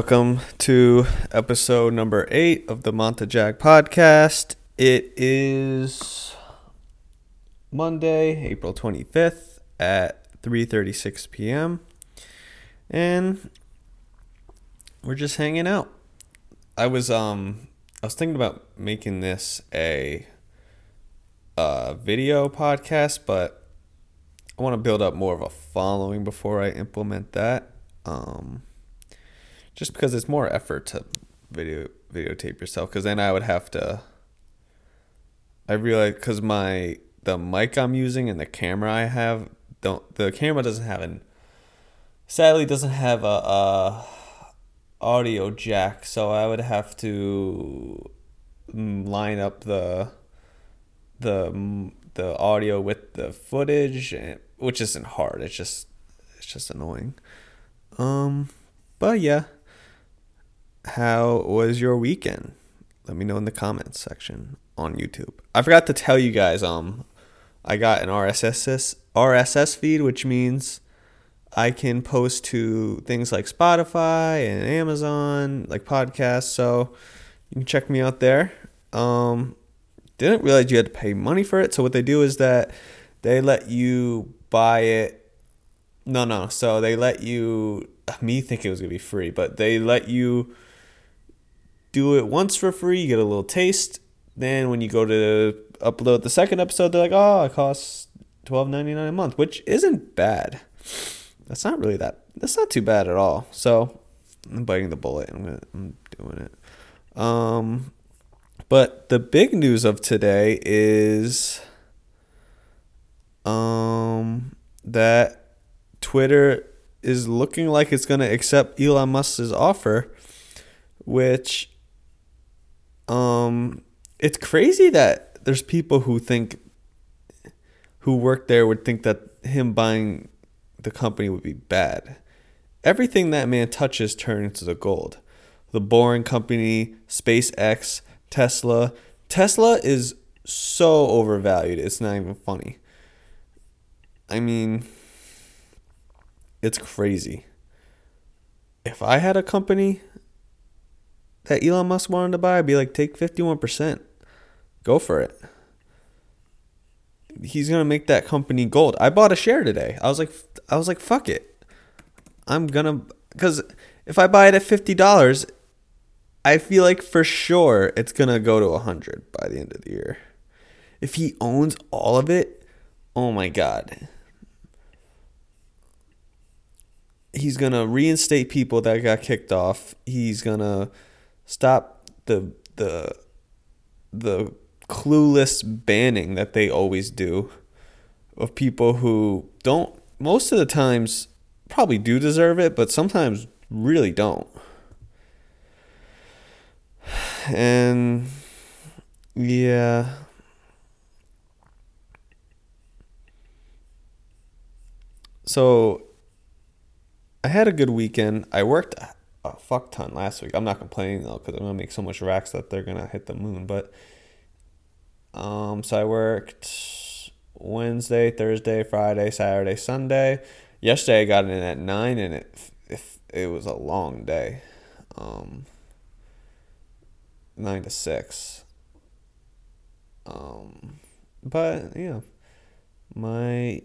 Welcome to episode number eight of the Montajack podcast. It is Monday, April 25th at 3:36 p.m. and we're just hanging out. I was um I was thinking about making this a uh, video podcast, but I want to build up more of a following before I implement that. Um, just because it's more effort to video videotape yourself because then I would have to I realize because my the mic I'm using and the camera I have don't the camera doesn't have an sadly doesn't have a, a audio jack so I would have to mm, line up the the mm, the audio with the footage which isn't hard it's just it's just annoying. Um but yeah how was your weekend? Let me know in the comments section on YouTube. I forgot to tell you guys um I got an RSS RSS feed which means I can post to things like Spotify and Amazon like podcasts so you can check me out there. Um didn't realize you had to pay money for it. So what they do is that they let you buy it no no so they let you me think it was gonna be free but they let you do it once for free, you get a little taste. Then when you go to upload the second episode, they're like, "Oh, it costs twelve ninety nine a month," which isn't bad. That's not really that. That's not too bad at all. So I'm biting the bullet. I'm gonna, I'm doing it. Um, but the big news of today is um that Twitter is looking like it's going to accept Elon Musk's offer, which um, it's crazy that there's people who think who work there would think that him buying the company would be bad. Everything that man touches turns to gold. The Boring Company, SpaceX, Tesla. Tesla is so overvalued. It's not even funny. I mean, it's crazy. If I had a company that Elon Musk wanted to buy, I'd be like, take 51%. Go for it. He's gonna make that company gold. I bought a share today. I was like, I was like, fuck it. I'm gonna, because if I buy it at fifty dollars, I feel like for sure it's gonna go to a hundred by the end of the year. If he owns all of it, oh my god. He's gonna reinstate people that got kicked off. He's gonna Stop the the the clueless banning that they always do of people who don't most of the times probably do deserve it, but sometimes really don't. And yeah. So I had a good weekend. I worked a fuck ton last week. I'm not complaining though because I'm gonna make so much racks that they're gonna hit the moon. But um, so I worked Wednesday, Thursday, Friday, Saturday, Sunday. Yesterday I got in at nine, and it it, it was a long day. Um, nine to six. Um, but yeah, my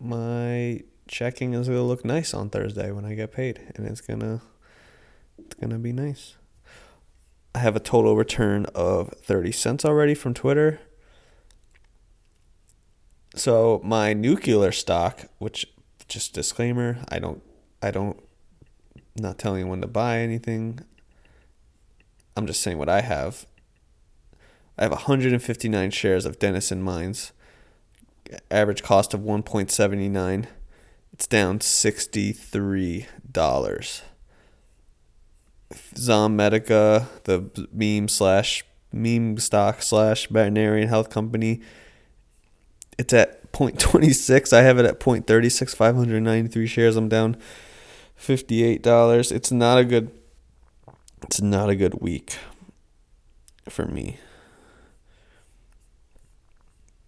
my checking is gonna look nice on Thursday when I get paid, and it's gonna it's gonna be nice. I have a total return of thirty cents already from Twitter. So my nuclear stock, which just disclaimer, I don't I don't not telling anyone to buy anything. I'm just saying what I have. I have 159 shares of Denison Mines. Average cost of 1.79 it's down $63. Zomedica, the meme slash meme stock slash veterinarian health company, it's at 0.26. I have it at 0.36, 593 shares. I'm down $58. It's not a good it's not a good week for me.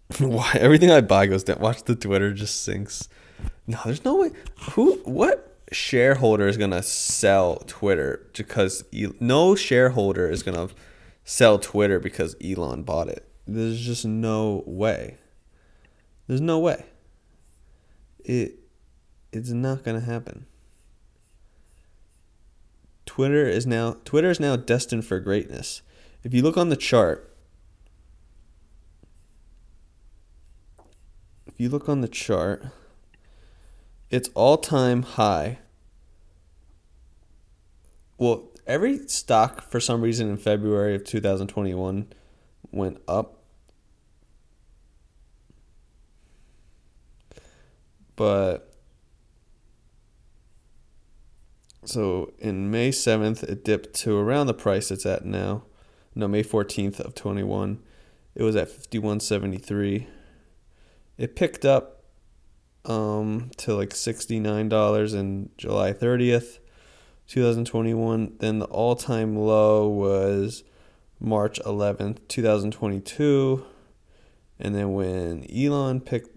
Why everything I buy goes down. Watch the Twitter just sinks. No, there's no way. Who? What? shareholder is gonna sell Twitter because no shareholder is gonna sell Twitter because Elon bought it. There's just no way. There's no way. It it's not gonna happen. Twitter is now Twitter is now destined for greatness. If you look on the chart, if you look on the chart, its all-time high. Well, every stock for some reason in February of 2021 went up. But so in May 7th it dipped to around the price it's at now. No, May 14th of 21. It was at 51.73. It picked up um to like $69 in July 30th 2021. Then the all time low was March 11th, 2022. And then when Elon picked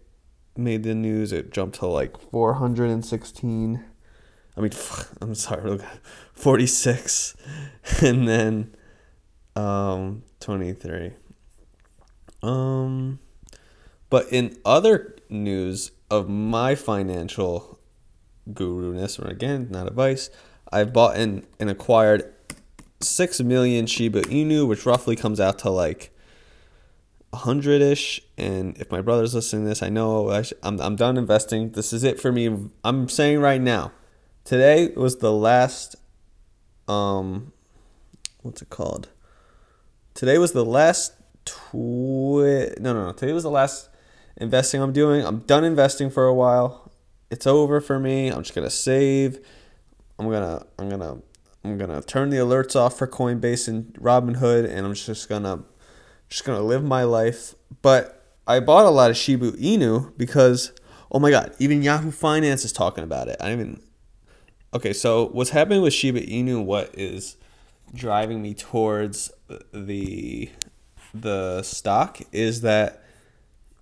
made the news, it jumped to like 416. I mean, I'm sorry, look, 46. And then um 23. Um but in other news of my financial guru-ness, or again, not advice, I've bought and, and acquired 6 million Shiba Inu, which roughly comes out to like 100 ish. And if my brother's listening to this, I know I I'm, I'm done investing. This is it for me. I'm saying right now, today was the last, um, what's it called? Today was the last twi- no no no today was the last investing I'm doing. I'm done investing for a while. It's over for me. I'm just gonna save. I'm gonna I'm gonna I'm gonna turn the alerts off for Coinbase and Robinhood, and I'm just gonna just gonna live my life. But I bought a lot of Shiba Inu because oh my god, even Yahoo Finance is talking about it. I even okay. So what's happening with Shiba Inu? What is driving me towards the the stock is that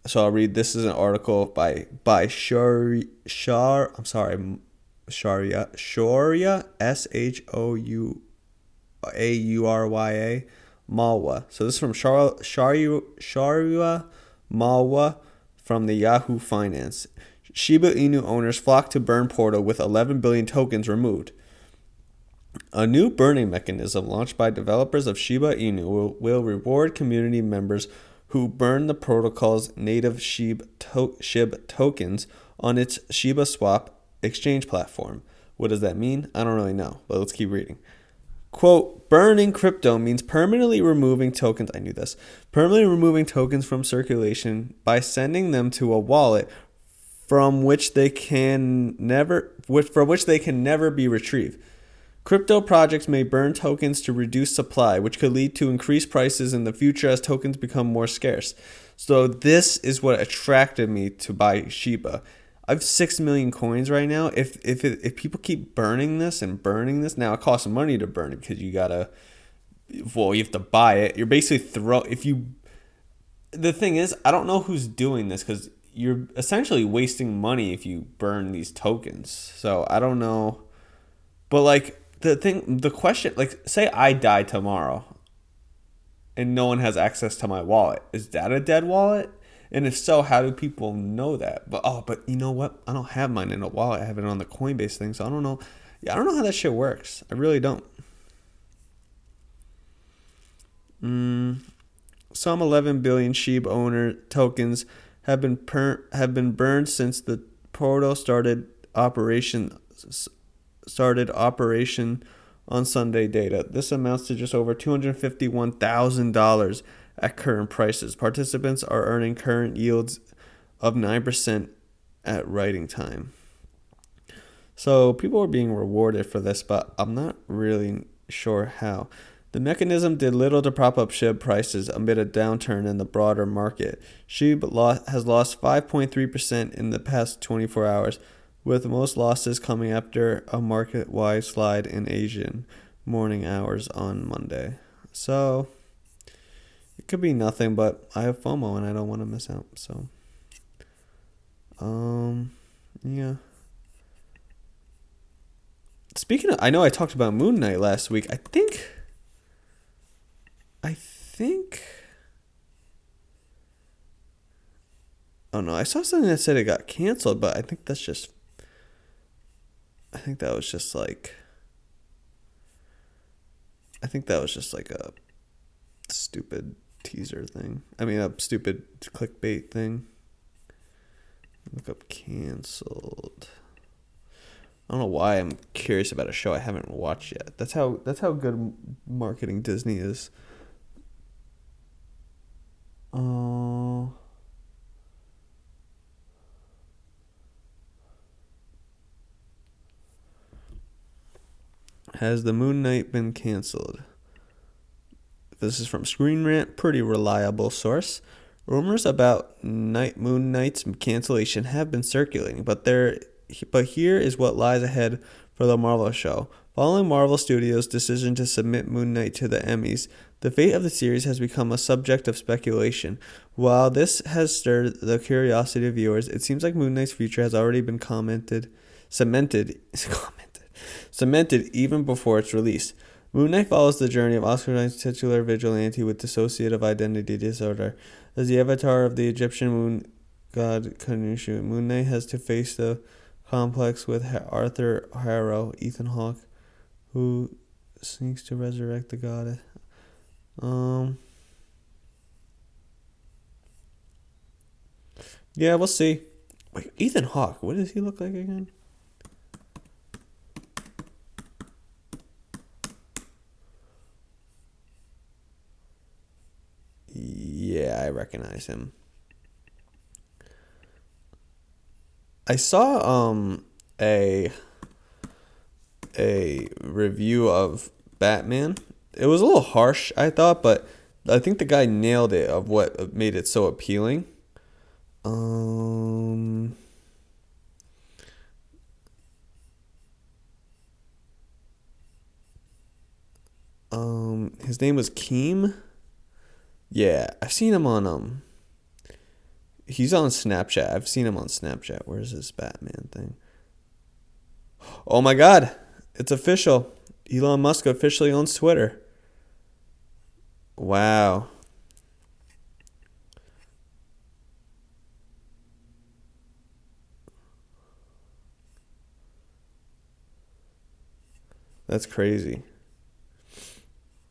so I'll read this is an article by by Shar Shar I'm sorry Sharia Shoria S H O U A U R Y A Malwa. So this is from Shar Sharia Sharia Malwa from the Yahoo Finance. Shiba Inu owners flock to burn portal with 11 billion tokens removed. A new burning mechanism launched by developers of Shiba Inu will, will reward community members who burn the protocol's native SHIB, to- SHIB tokens on its Shiba Swap exchange platform. What does that mean? I don't really know, but let's keep reading. Quote, burning crypto means permanently removing tokens. I knew this. Permanently removing tokens from circulation by sending them to a wallet from which they can never from which they can never be retrieved. Crypto projects may burn tokens to reduce supply, which could lead to increased prices in the future as tokens become more scarce. So this is what attracted me to buy Shiba. I have six million coins right now. If if it, if people keep burning this and burning this, now it costs money to burn it because you gotta, well, you have to buy it. You're basically throw if you. The thing is, I don't know who's doing this because you're essentially wasting money if you burn these tokens. So I don't know, but like the thing, the question, like say I die tomorrow, and no one has access to my wallet, is that a dead wallet? And if so, how do people know that? But oh, but you know what? I don't have mine in a wallet. I have it on the Coinbase thing, so I don't know. Yeah, I don't know how that shit works. I really don't. Mm, some 11 billion SHIB owner tokens have been per- have been burned since the portal started operation started operation on Sunday data. This amounts to just over $251,000 at current prices. Participants are earning current yields of 9% at writing time. So people are being rewarded for this, but I'm not really sure how. The mechanism did little to prop up SHIB prices amid a downturn in the broader market. SHIB has lost 5.3% in the past 24 hours, with most losses coming after a market wide slide in Asian morning hours on Monday. So it could be nothing, but I have FOMO and I don't want to miss out. So, um, yeah. speaking of, I know I talked about Moon Knight last week. I think. I think. Oh no, I saw something that said it got canceled, but I think that's just. I think that was just like. I think that was just like a stupid teaser thing. I mean, a stupid clickbait thing. Look up canceled. I don't know why I'm curious about a show I haven't watched yet. That's how that's how good marketing Disney is. Uh, has the Moon Knight been canceled? This is from Screen Rant, pretty reliable source. Rumors about Night Moon Knight's cancellation have been circulating, but there but here is what lies ahead for the Marvel show. Following Marvel Studios' decision to submit Moon Knight to the Emmys, the fate of the series has become a subject of speculation. While this has stirred the curiosity of viewers, it seems like Moon Knight's future has already been commented, cemented, cemented even before its release. Moon Knight follows the journey of Oscar Isaac's titular vigilante with dissociative identity disorder. As the avatar of the Egyptian moon god Khonshu, Moon Knight has to face the complex with Arthur Harrow, Ethan Hawke, who seeks to resurrect the goddess. Um. Yeah, we'll see. Wait, Ethan Hawke, what does he look like again? Yeah, I recognize him. I saw um a a review of Batman. It was a little harsh, I thought, but I think the guy nailed it of what made it so appealing. Um Um his name was Keem. Yeah, I've seen him on um He's on Snapchat. I've seen him on Snapchat. Where's this Batman thing? Oh my god. It's official. Elon Musk officially owns Twitter. Wow. That's crazy.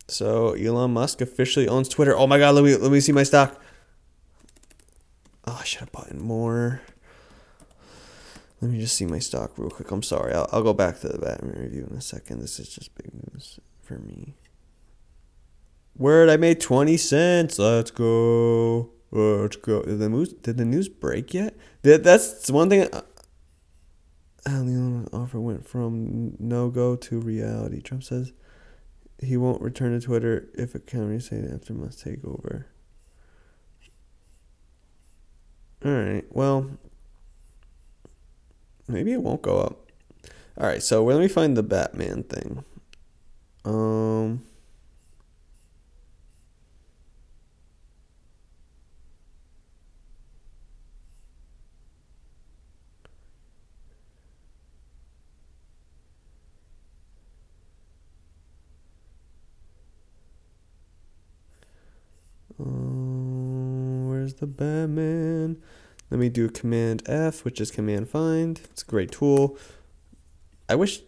So Elon Musk officially owns Twitter. Oh my god, let me let me see my stock. Oh, I should have bought in more. Let me just see my stock real quick. I'm sorry. I'll, I'll go back to the Batman review in a second. This is just big news for me. Word, I made 20 cents. Let's go. Let's go. Did the news, did the news break yet? That, that's one thing. Uh, how the offer went from no go to reality. Trump says he won't return to Twitter if a county say after Musk take over. All right. Well, maybe it won't go up. All right. So let me find the Batman thing. Um. Where's the Batman? Let me do Command F, which is Command Find. It's a great tool. I wish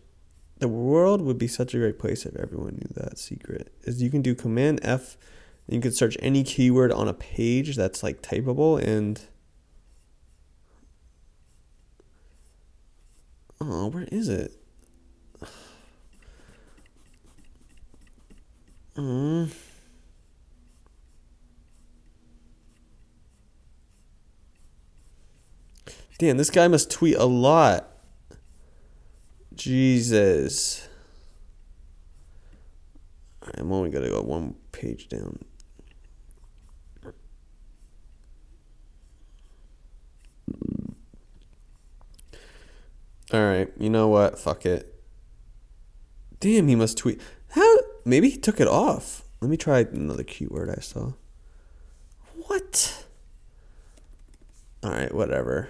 the world would be such a great place if everyone knew that secret. Is you can do Command F, and you can search any keyword on a page that's like typable, and oh, where is it? Mm. Damn, this guy must tweet a lot. Jesus. I'm only gonna go one page down. All right, you know what? Fuck it. Damn, he must tweet. How? Maybe he took it off. Let me try another keyword I saw. What? All right, whatever.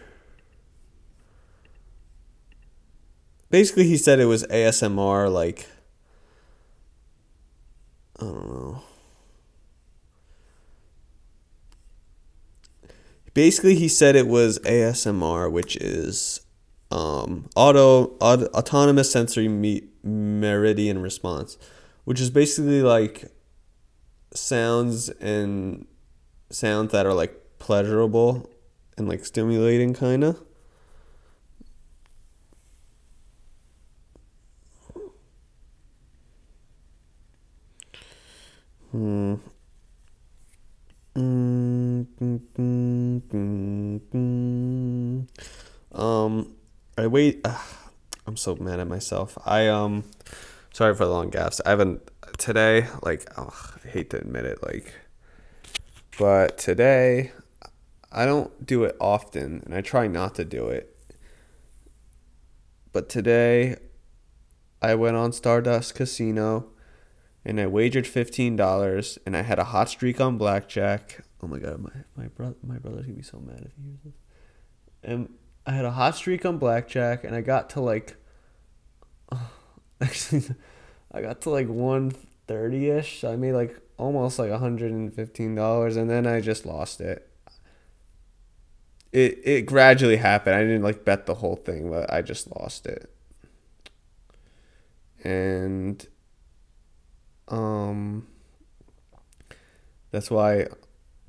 Basically he said it was ASMR like I don't know. Basically he said it was ASMR which is um, auto, auto autonomous sensory me, meridian response, which is basically like sounds and sounds that are like pleasurable and like stimulating kind of. Hmm. Um, I wait. I'm so mad at myself. I um, sorry for the long gaps. I haven't today. Like, I hate to admit it. Like, but today, I don't do it often, and I try not to do it. But today, I went on Stardust Casino, and I wagered fifteen dollars, and I had a hot streak on blackjack. Oh my god, my my brother my brother's gonna be so mad if he hears this. And I had a hot streak on blackjack, and I got to like, actually, I got to like one thirty ish. So I made like almost like hundred and fifteen dollars, and then I just lost it. It it gradually happened. I didn't like bet the whole thing, but I just lost it. And um that's why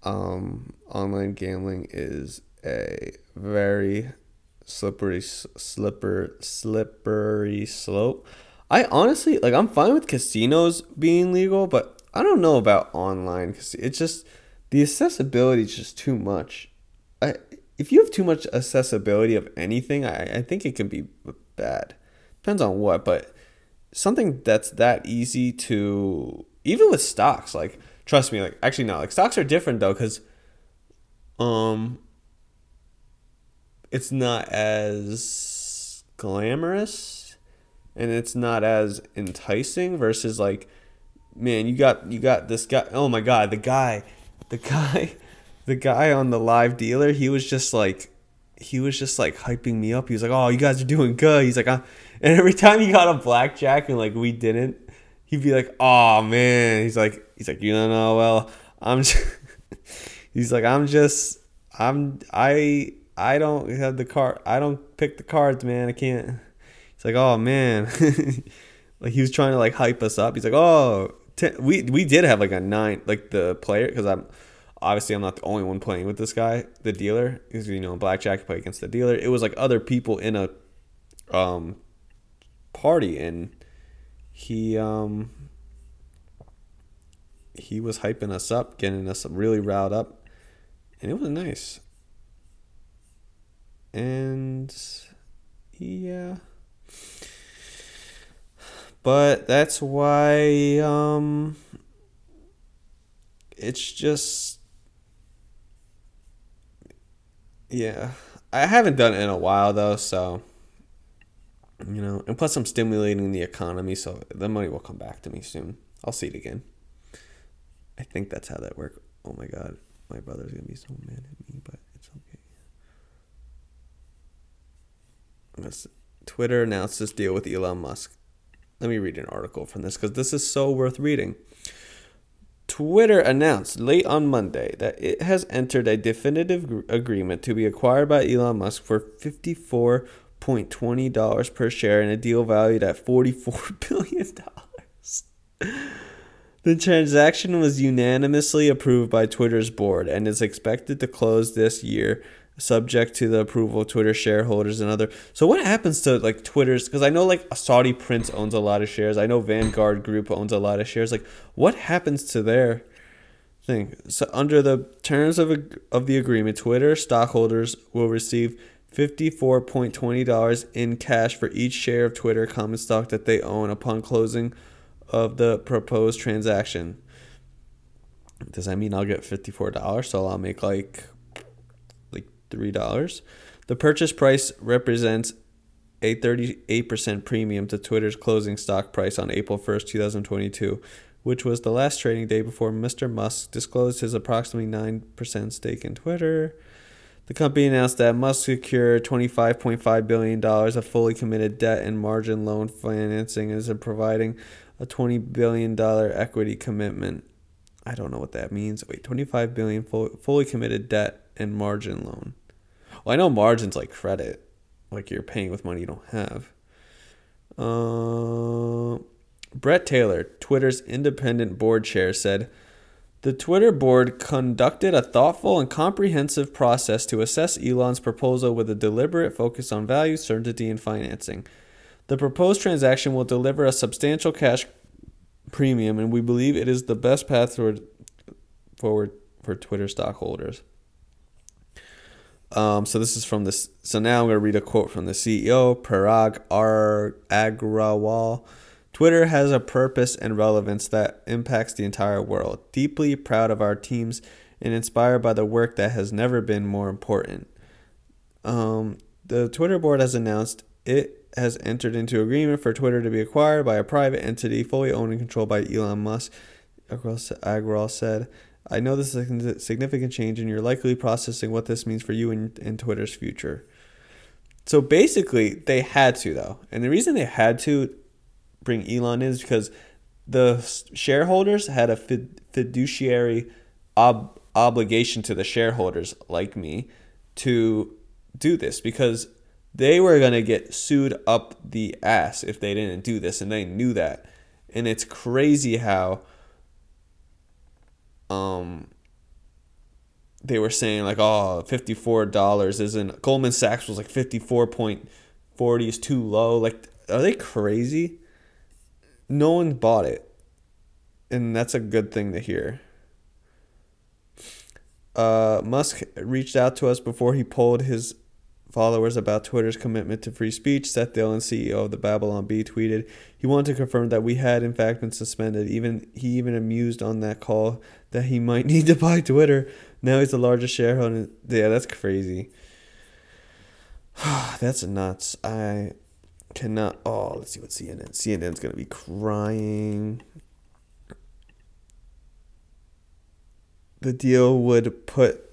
um online gambling is a very slippery slipper slippery slope. I honestly like I'm fine with casinos being legal, but I don't know about online because it's just the accessibility is just too much. I if you have too much accessibility of anything, I, I think it can be bad. Depends on what, but something that's that easy to even with stocks, like trust me, like actually no, like stocks are different though, because um it's not as glamorous and it's not as enticing versus like man you got you got this guy oh my god the guy the guy the guy on the live dealer he was just like he was just like hyping me up. He was like oh you guys are doing good. He's like uh, and every time he got a blackjack and like we didn't he'd be like oh man he's like he's like you don't know well i'm just, he's like i'm just i'm i I don't have the card. I don't pick the cards, man. I can't. He's like, oh man, like he was trying to like hype us up. He's like, oh, ten, we we did have like a nine, like the player, because I'm obviously I'm not the only one playing with this guy, the dealer, because you know blackjack play against the dealer. It was like other people in a um party, and he um he was hyping us up, getting us really riled up, and it was nice. And yeah. But that's why um it's just yeah. I haven't done it in a while though so you know and plus i'm stimulating the economy so the money will come back to me soon i'll see it again i think that's how that works oh my god my brother's gonna be so mad at me but it's okay. Twitter announced this deal with Elon Musk. Let me read an article from this because this is so worth reading. Twitter announced late on Monday that it has entered a definitive agreement to be acquired by Elon Musk for $54.20 per share in a deal valued at $44 billion. The transaction was unanimously approved by Twitter's board and is expected to close this year subject to the approval of Twitter shareholders and other. So what happens to like Twitter's? Because I know like a Saudi Prince owns a lot of shares. I know Vanguard Group owns a lot of shares. Like what happens to their thing? So under the terms of a, of the agreement, Twitter stockholders will receive fifty-four point twenty dollars in cash for each share of Twitter common stock that they own upon closing of the proposed transaction. Does that mean I'll get fifty-four dollars? So I'll make like like $3. The purchase price represents a 38% premium to Twitter's closing stock price on April 1st, 2022, which was the last trading day before Mr. Musk disclosed his approximately 9% stake in Twitter. The company announced that Musk secured $25.5 billion of fully committed debt and margin loan financing and is providing a $20 billion equity commitment. I don't know what that means. Wait, 25 billion fully committed debt and margin loan. Well, I know margins like credit, like you're paying with money you don't have. Uh, Bret Taylor, Twitter's independent board chair, said the Twitter board conducted a thoughtful and comprehensive process to assess Elon's proposal with a deliberate focus on value, certainty, and financing. The proposed transaction will deliver a substantial cash premium, and we believe it is the best path forward, forward for Twitter stockholders. Um, so this is from this. So now I'm going to read a quote from the CEO, Parag R. Agrawal. Twitter has a purpose and relevance that impacts the entire world. Deeply proud of our teams and inspired by the work that has never been more important. Um, the Twitter board has announced it has entered into agreement for Twitter to be acquired by a private entity fully owned and controlled by Elon Musk. Agrawal said, I know this is a significant change, and you're likely processing what this means for you and, and Twitter's future. So basically, they had to, though. And the reason they had to bring Elon in is because the shareholders had a fiduciary ob- obligation to the shareholders like me to do this because they were going to get sued up the ass if they didn't do this and they knew that. And it's crazy how um they were saying like oh $54 isn't Goldman Sachs was like 54.40 is too low. Like are they crazy no one bought it. And that's a good thing to hear. Uh, Musk reached out to us before he polled his followers about Twitter's commitment to free speech. Seth Dillon, CEO of the Babylon Bee, tweeted he wanted to confirm that we had in fact been suspended. Even he even amused on that call that he might need to buy Twitter. Now he's the largest shareholder. Yeah, that's crazy. that's nuts. I cannot. Oh, let's see what CNN. CNN's gonna be crying. The deal would put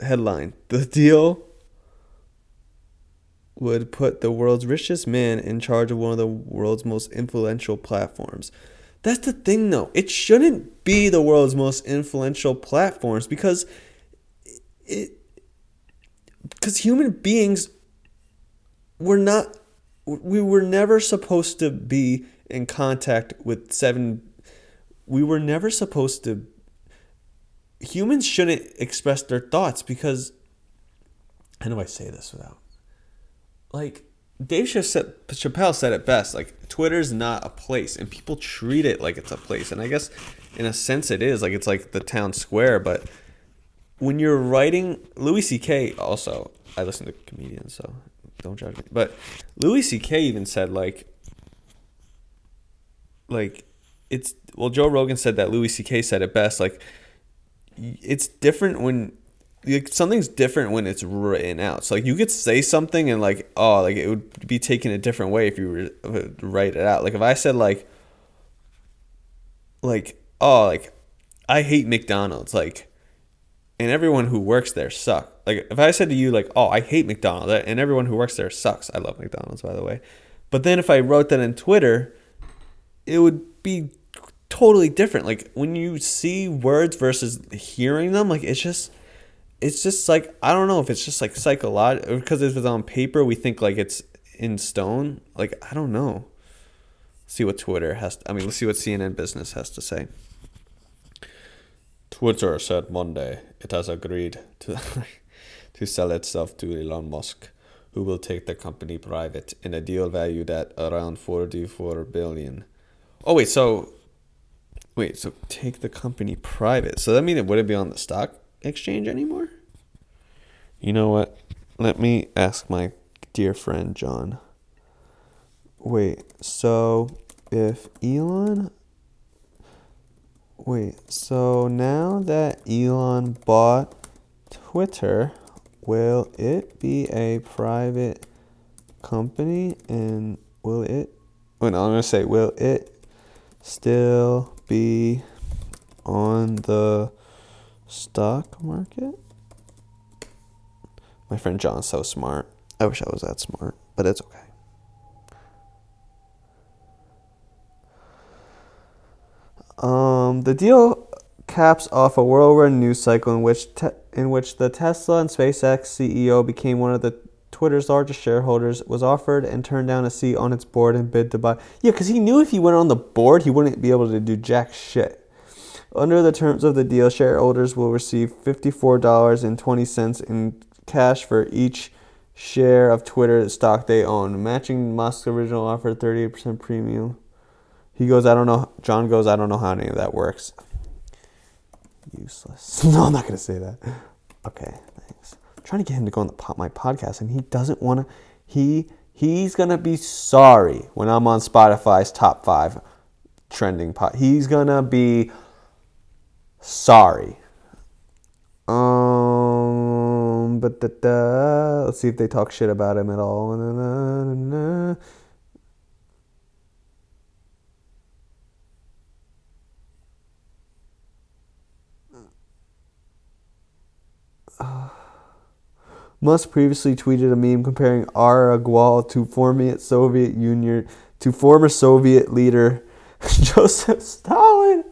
headline. The deal would put the world's richest man in charge of one of the world's most influential platforms. That's the thing though. It shouldn't be the world's most influential platforms because it because human beings were not we were never supposed to be in contact with seven we were never supposed to humans shouldn't express their thoughts because how do I say this without like Dave Chappelle said it best like Twitter's not a place and people treat it like it's a place and I guess in a sense it is like it's like the town square but when you're writing Louis C.K. also I listen to comedians so don't judge me. But Louis C.K. even said like, like it's well, Joe Rogan said that Louis C.K. said it best. Like, it's different when like something's different when it's written out. So like you could say something and like oh like it would be taken a different way if you were to write it out. Like if I said like like oh like I hate McDonald's like and everyone who works there suck. Like if I said to you like, "Oh, I hate McDonald's," and everyone who works there sucks. I love McDonald's, by the way. But then if I wrote that in Twitter, it would be totally different. Like when you see words versus hearing them, like it's just it's just like I don't know if it's just like psychological because if it's on paper, we think like it's in stone. Like I don't know. see what Twitter has. To, I mean, let's see what CNN Business has to say. Twitter said Monday it has agreed to to sell itself to Elon Musk, who will take the company private in a deal valued at around 44 billion. Oh wait, so wait, so take the company private. So that means it wouldn't be on the stock exchange anymore? You know what? Let me ask my dear friend John. Wait, so if Elon Wait, so now that Elon bought Twitter, will it be a private company and will it well no, I'm gonna say will it still be on the stock market? My friend John's so smart. I wish I was that smart, but it's okay. Um, the deal caps off a whirlwind news cycle in which te- in which the Tesla and SpaceX CEO became one of the Twitter's largest shareholders, was offered and turned down a seat on its board and bid to buy. Yeah, because he knew if he went on the board, he wouldn't be able to do jack shit. Under the terms of the deal, shareholders will receive $54.20 in cash for each share of Twitter stock they own, matching Musk's original offer 38% premium. He goes, I don't know. John goes, I don't know how any of that works. Useless. no, I'm not going to say that. Okay, thanks. I'm trying to get him to go on the po- my podcast, and he doesn't want to. He he's gonna be sorry when I'm on Spotify's top five trending pod. He's gonna be sorry. Um, but da, da, let's see if they talk shit about him at all. Na, na, na, Musk previously tweeted a meme comparing R. Agrawal to former Soviet Union to former Soviet leader Joseph Stalin.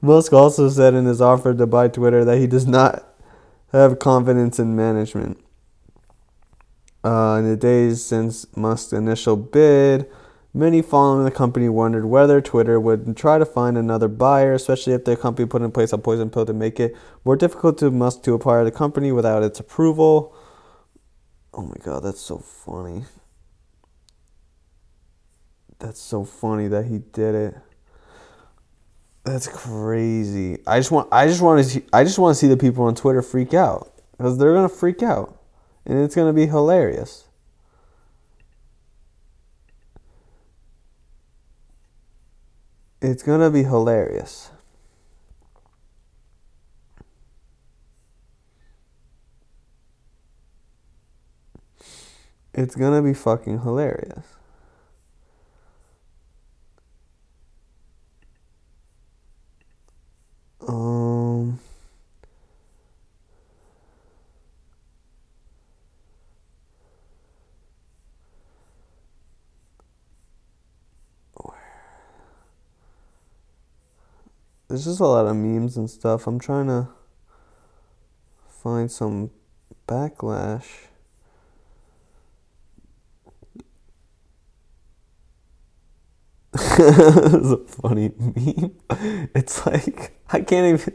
Musk also said in his offer to buy Twitter that he does not have confidence in management. Uh, in the days since Musk's initial bid, many following the company wondered whether Twitter would try to find another buyer, especially if the company put in place a poison pill to make it more difficult to Musk to acquire the company without its approval. Oh my god, that's so funny. That's so funny that he did it. That's crazy. I just want I just want to see, I just want to see the people on Twitter freak out cuz they're going to freak out and it's going to be hilarious. It's going to be hilarious. It's to be fucking hilarious. Um There's just a lot of memes and stuff. I'm trying to find some backlash. It's a funny meme. It's like I can't even.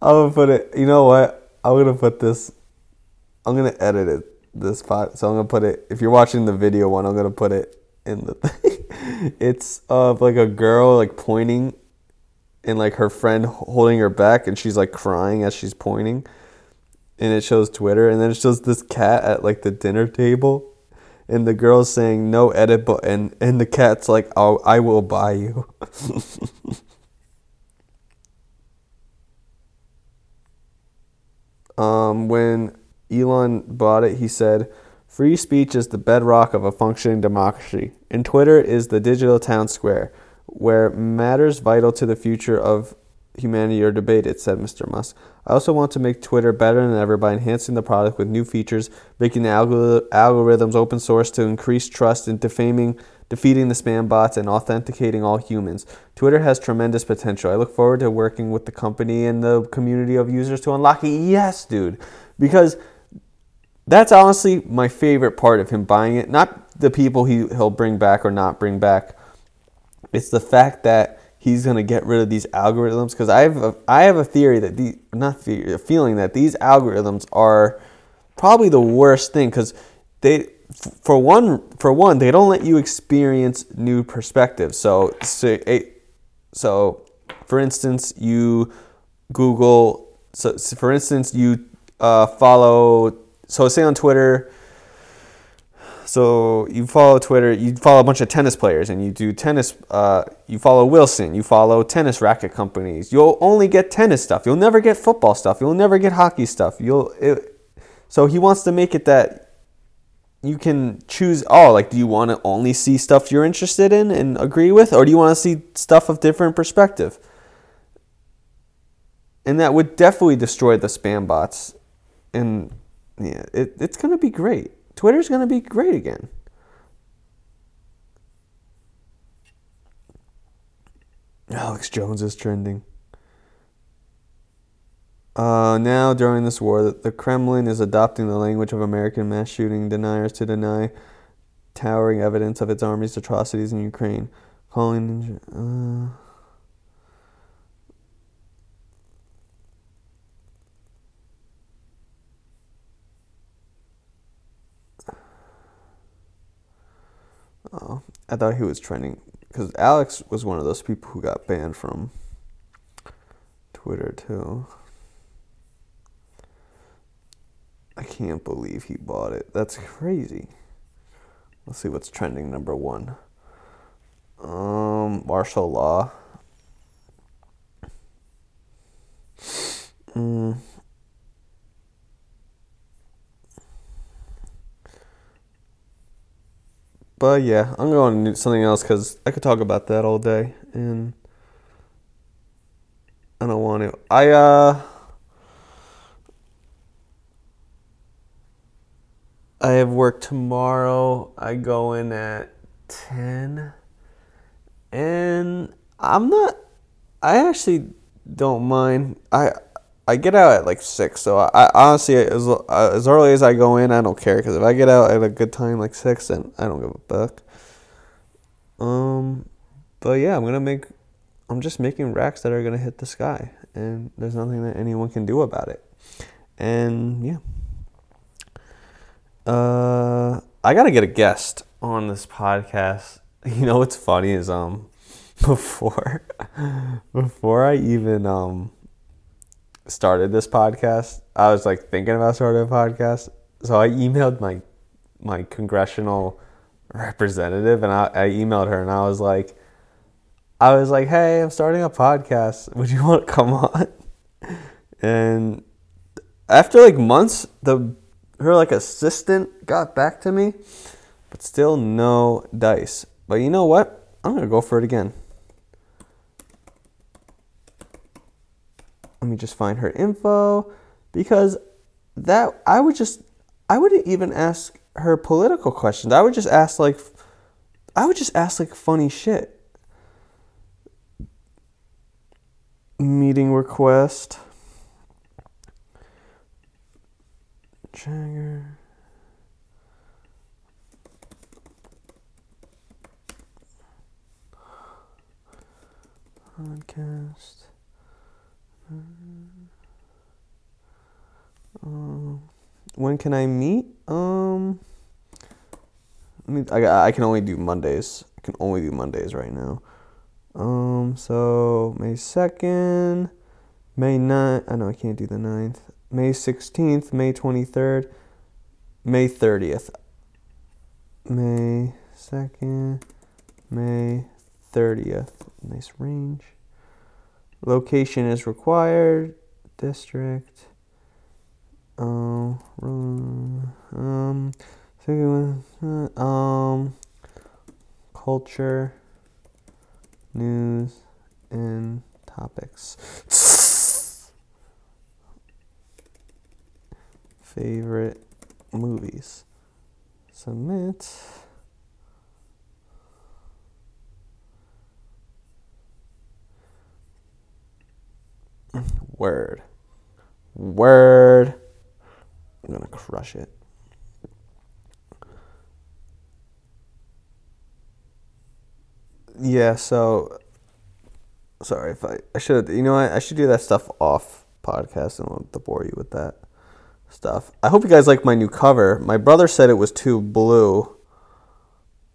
I'm gonna put it. You know what? I'm gonna put this. I'm gonna edit it. This part. So I'm gonna put it. If you're watching the video one, I'm gonna put it in the thing. It's of like a girl like pointing, and like her friend holding her back, and she's like crying as she's pointing. And it shows Twitter, and then it shows this cat at like the dinner table and the girl's saying no edit button and the cat's like oh i will buy you. Um, when elon bought it he said free speech is the bedrock of a functioning democracy and twitter is the digital town square where matters vital to the future of humanity are debated, said Mr. Musk. I also want to make Twitter better than ever by enhancing the product with new features, making the algorithms open source to increase trust in defaming, defeating the spam bots, and authenticating all humans. Twitter has tremendous potential. I look forward to working with the company and the community of users to unlock it. Yes, dude. Because that's honestly my favorite part of him buying it. Not the people he, he'll bring back or not bring back. It's the fact that he's going to get rid of these algorithms because I have a, I have a theory that the not theory, a feeling that these algorithms are probably the worst thing because they for one for one they don't let you experience new perspectives. So so so for instance you Google so, for instance you uh, follow so say on Twitter so you follow Twitter, you follow a bunch of tennis players, and you do tennis. Uh, you follow Wilson, you follow tennis racket companies. You'll only get tennis stuff. You'll never get football stuff. You'll never get hockey stuff. You'll. It, so he wants to make it that you can choose. Oh, like, do you want to only see stuff you're interested in and agree with, or do you want to see stuff of different perspective? and that would definitely destroy the spam bots. And yeah, it, it's gonna be great. Twitter's gonna be great again. Alex Jones is trending. Uh, now, during this war, the Kremlin is adopting the language of American mass shooting deniers to deny towering evidence of its army's atrocities in Ukraine, calling. Uh, Oh, I thought he was trending because Alex was one of those people who got banned from Twitter too. I can't believe he bought it. That's crazy. Let's see what's trending number one. Um, martial law. Mm. But yeah, I'm going to something else because I could talk about that all day, and I don't want to. I uh, I have work tomorrow. I go in at ten, and I'm not. I actually don't mind. I I get out at like six, so I, I honestly as uh, as early as I go in, I don't care because if I get out at a good time like six, then I don't give a fuck. Um, but yeah, I'm gonna make. I'm just making racks that are gonna hit the sky, and there's nothing that anyone can do about it. And yeah. Uh, I gotta get a guest on this podcast. You know what's funny is um, before, before I even um started this podcast, I was like thinking about starting a podcast. So I emailed my my congressional representative and I, I emailed her and I was like I was like, Hey, I'm starting a podcast. Would you want to come on? And after like months, the her like assistant got back to me, but still no dice. But you know what? I'm gonna go for it again. Let me just find her info because that I would just I wouldn't even ask her political questions. I would just ask like I would just ask like funny shit. Meeting request. Jagger. Podcast. Um, when can I meet? Um, I mean, I, I can only do Mondays. I can only do Mondays right now. Um, so May 2nd, May 9th. I know I can't do the 9th. May 16th, May 23rd, May 30th. May 2nd, May 30th. Nice range. Location is required. District. Um, um, um, culture, news, and topics. Favorite movies. Submit. Word. Word. I'm gonna crush it. Yeah, so sorry if I I should you know I, I should do that stuff off podcast and I'll bore you with that stuff. I hope you guys like my new cover. My brother said it was too blue.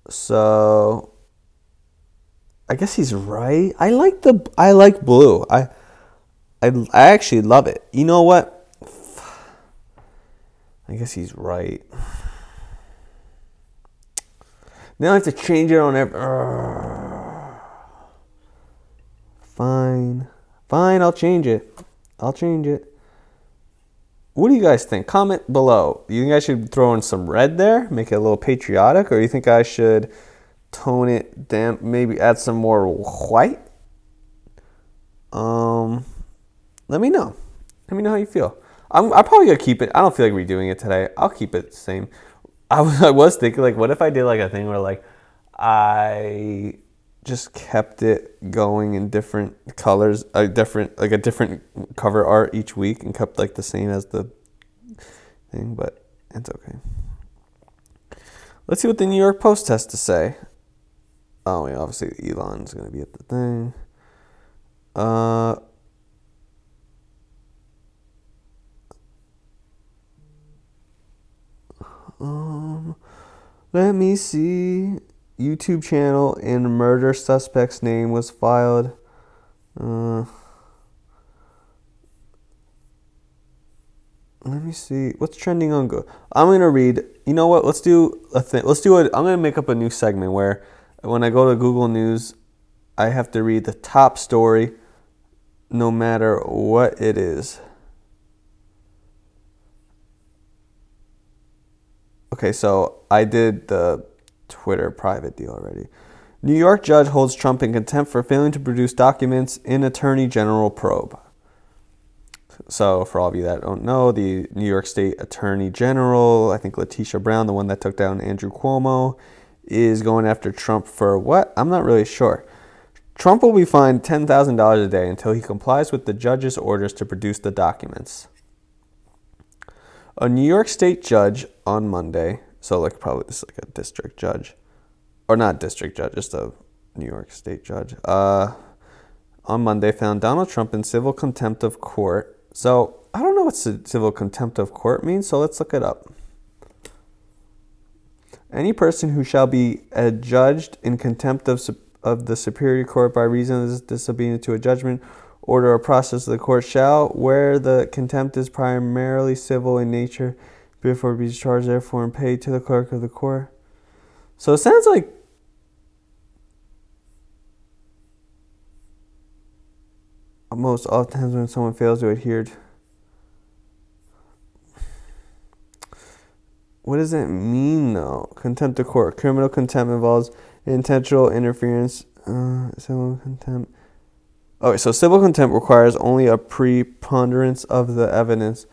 So I guess he's right. I like the I like blue. I I, I actually love it. You know what? I guess he's right. Now I have to change it on every. Fine. Fine, I'll change it. I'll change it. What do you guys think? Comment below. You think I should throw in some red there, make it a little patriotic, or you think I should tone it down, maybe add some more white? Um, let me know. Let me know how you feel. I'm, I'm probably gonna keep it. I don't feel like redoing it today. I'll keep it the same. I was, I was thinking like, what if I did like a thing where like I just kept it going in different colors, a different like a different cover art each week, and kept like the same as the thing. But it's okay. Let's see what the New York Post has to say. Oh, yeah, obviously Elon's gonna be at the thing. Uh. Um, let me see. YouTube channel and murder suspect's name was filed. Uh, let me see what's trending on Go. I'm gonna read. You know what? Let's do a thing. Let's do it. I'm gonna make up a new segment where, when I go to Google News, I have to read the top story, no matter what it is. Okay, so I did the Twitter private deal already. New York judge holds Trump in contempt for failing to produce documents in Attorney General probe. So, for all of you that don't know, the New York State Attorney General, I think Letitia Brown, the one that took down Andrew Cuomo, is going after Trump for what? I'm not really sure. Trump will be fined $10,000 a day until he complies with the judge's orders to produce the documents. A New York State judge on Monday so like probably this is like a district judge, or not district judge, just a New York State judge. Uh, on Monday found Donald Trump in civil contempt of court. So I don't know what civil contempt of court means. So let's look it up. Any person who shall be adjudged in contempt of, of the Superior Court by reason of disobedience to a judgment, order, or process of the court shall, where the contempt is primarily civil in nature, before be charged therefore and paid to the clerk of the court. So it sounds like most oftentimes when someone fails to adhere to what does that mean though? Contempt of court. Criminal contempt involves intentional interference. Uh, civil contempt. Okay, so civil contempt requires only a preponderance of the evidence,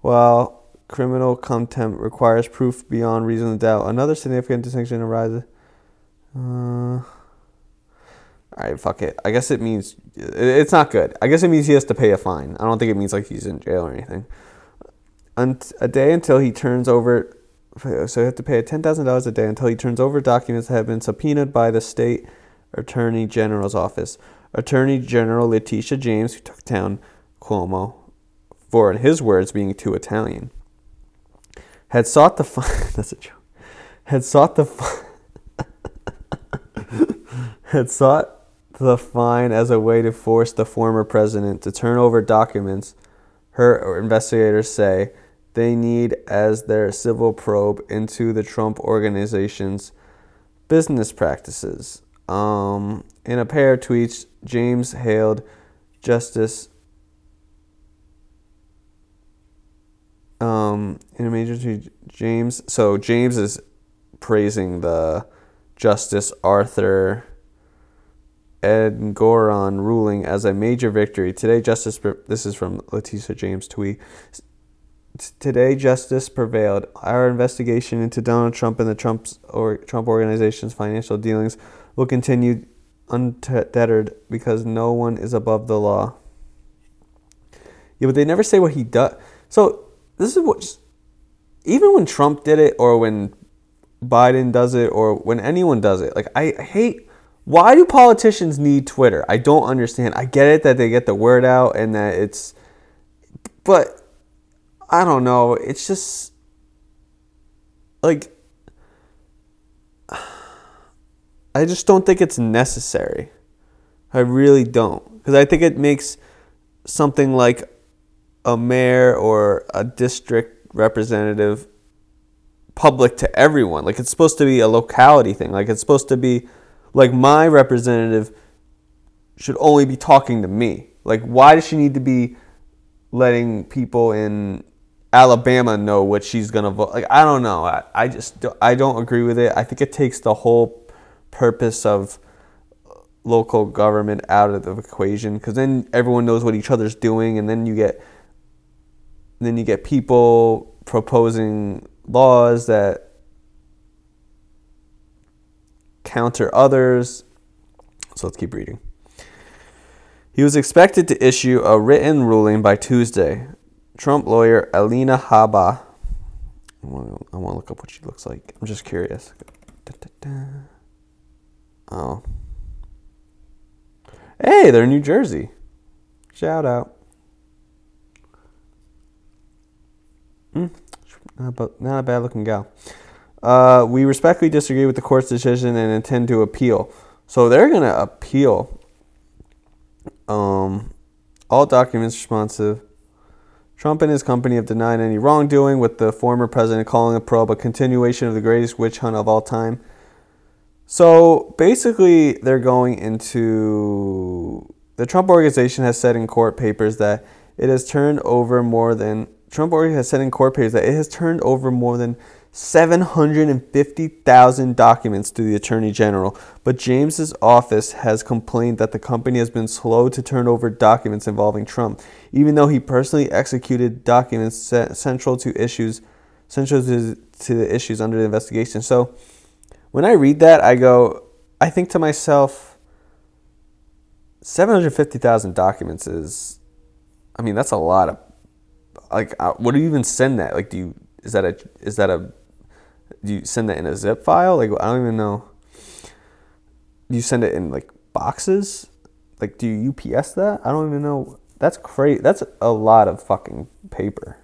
while criminal contempt requires proof beyond reasonable doubt. Another significant distinction arises. Uh, all right, fuck it. I guess it means it's not good. I guess it means he has to pay a fine. I don't think it means like he's in jail or anything. a day until he turns over, so he has to pay ten thousand dollars a day until he turns over documents that have been subpoenaed by the state attorney general's office. Attorney General Letitia James, who took down Cuomo for, in his words, being too Italian had sought the fine. That's a joke. Had sought the had sought the fine as a way to force the former president to turn over documents. Her investigators say they need as their civil probe into the Trump organization's business practices. Um, in a pair of tweets, James hailed Justice um, in a major James. So James is praising the Justice Arthur Engoron ruling as a major victory. Today, Justice. This is from Letitia James tweet. Today, justice prevailed. Our investigation into Donald Trump and the Trump's or Trump organization's financial dealings will continue untethered because no one is above the law. Yeah, but they never say what he does. So this is what even when Trump did it or when Biden does it or when anyone does it, like I hate why do politicians need Twitter? I don't understand. I get it that they get the word out and that it's but I don't know. It's just like I just don't think it's necessary. I really don't. Because I think it makes something like a mayor or a district representative public to everyone. Like it's supposed to be a locality thing. Like it's supposed to be like my representative should only be talking to me. Like why does she need to be letting people in Alabama know what she's gonna vote? Like I don't know. I, I just I don't agree with it. I think it takes the whole purpose of local government out of the equation because then everyone knows what each other's doing and then you get then you get people proposing laws that counter others. So let's keep reading. He was expected to issue a written ruling by tuesday. Trump lawyer alina habba i want to look up what she looks like. I'm just curious. Da, da, da. Oh Hey, they're in New Jersey. Shout out. Mm, not, not a bad looking gal. Uh, we respectfully disagree with the court's decision and intend to appeal. So they're going to appeal. Um, all documents responsive. Trump and his company have denied any wrongdoing, with the former president calling the probe a continuation of the greatest witch hunt of all time. So basically, they're going into the Trump organization has said in court papers that it has turned over more than Trump has said in court papers that it has turned over more than 750,000 documents to the Attorney General, but James's office has complained that the company has been slow to turn over documents involving Trump, even though he personally executed documents central to issues central to, to the issues under the investigation. So when I read that, I go, I think to myself, 750,000 documents is, I mean, that's a lot of, like, uh, what do you even send that? Like, do you, is that a, is that a, do you send that in a zip file? Like, I don't even know. Do you send it in, like, boxes? Like, do you UPS that? I don't even know. That's crazy. That's a lot of fucking paper.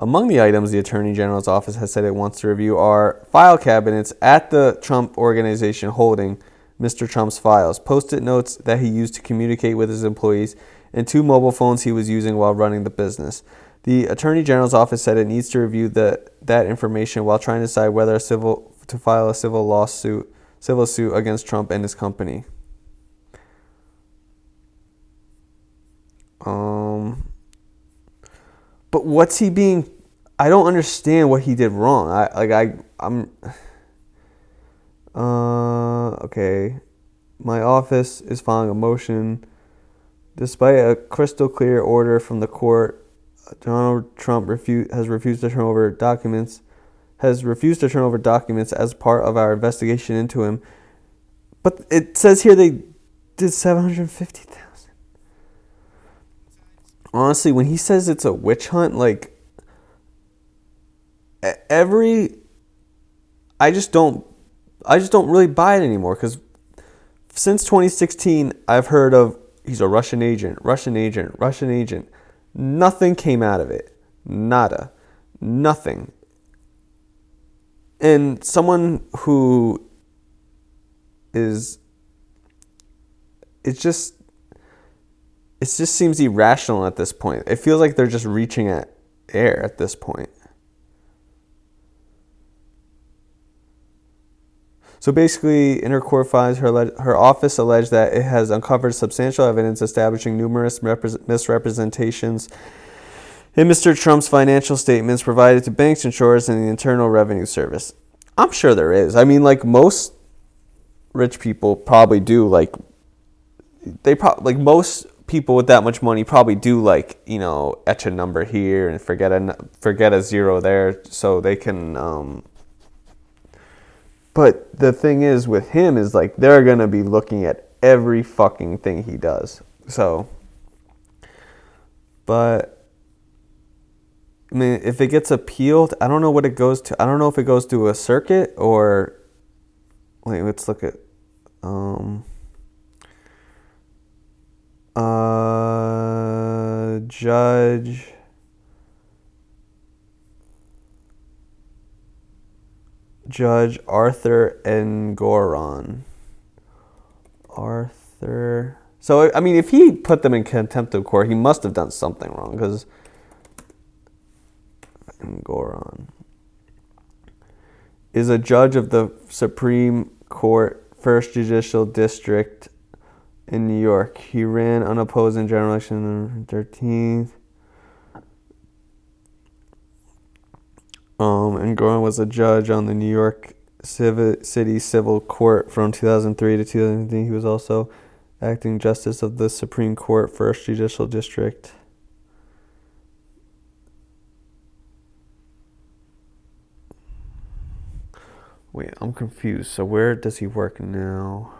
Among the items the Attorney General's office has said it wants to review are file cabinets at the Trump organization holding Mr. Trump's files, post it notes that he used to communicate with his employees, and two mobile phones he was using while running the business. The Attorney General's office said it needs to review the, that information while trying to decide whether a civil, to file a civil lawsuit, civil suit against Trump and his company. Um, but what's he being? I don't understand what he did wrong. I like I I'm. Uh, okay. My office is filing a motion. Despite a crystal clear order from the court, Donald Trump refu- has refused to turn over documents. Has refused to turn over documents as part of our investigation into him. But it says here they did seven hundred fifty thousand honestly, when he says it's a witch hunt, like every, I just don't, I just don't really buy it anymore because since 2016, I've heard of he's a Russian agent, Russian agent, Russian agent. Nothing came out of it. Nada. Nothing. And someone who is, it's just it just seems irrational at this point. It feels like they're just reaching at air at this point. So basically, in her court filings, her, her office alleged that it has uncovered substantial evidence establishing numerous misrepresentations in Mr. Trump's financial statements provided to banks, insurers, and the Internal Revenue Service. I'm sure there is. I mean, like most rich people probably do. Like they probably like most people with that much money probably do like you know etch a number here and forget a forget a zero there so they can um, but the thing is with him is like they're going to be looking at every fucking thing he does. So but I mean if it gets appealed I don't know what it goes to I don't know if it goes to a circuit or wait let's look at um uh, Judge. Judge Arthur Engoron. Arthur. So I mean, if he put them in contempt of court, he must have done something wrong because Engoron is a judge of the Supreme Court, First Judicial District in New York. He ran unopposed in general election on 13th. Um, Engoron was a judge on the New York City Civil Court from 2003 to 2015. He was also acting justice of the Supreme Court, First Judicial District. Wait, I'm confused. So where does he work now?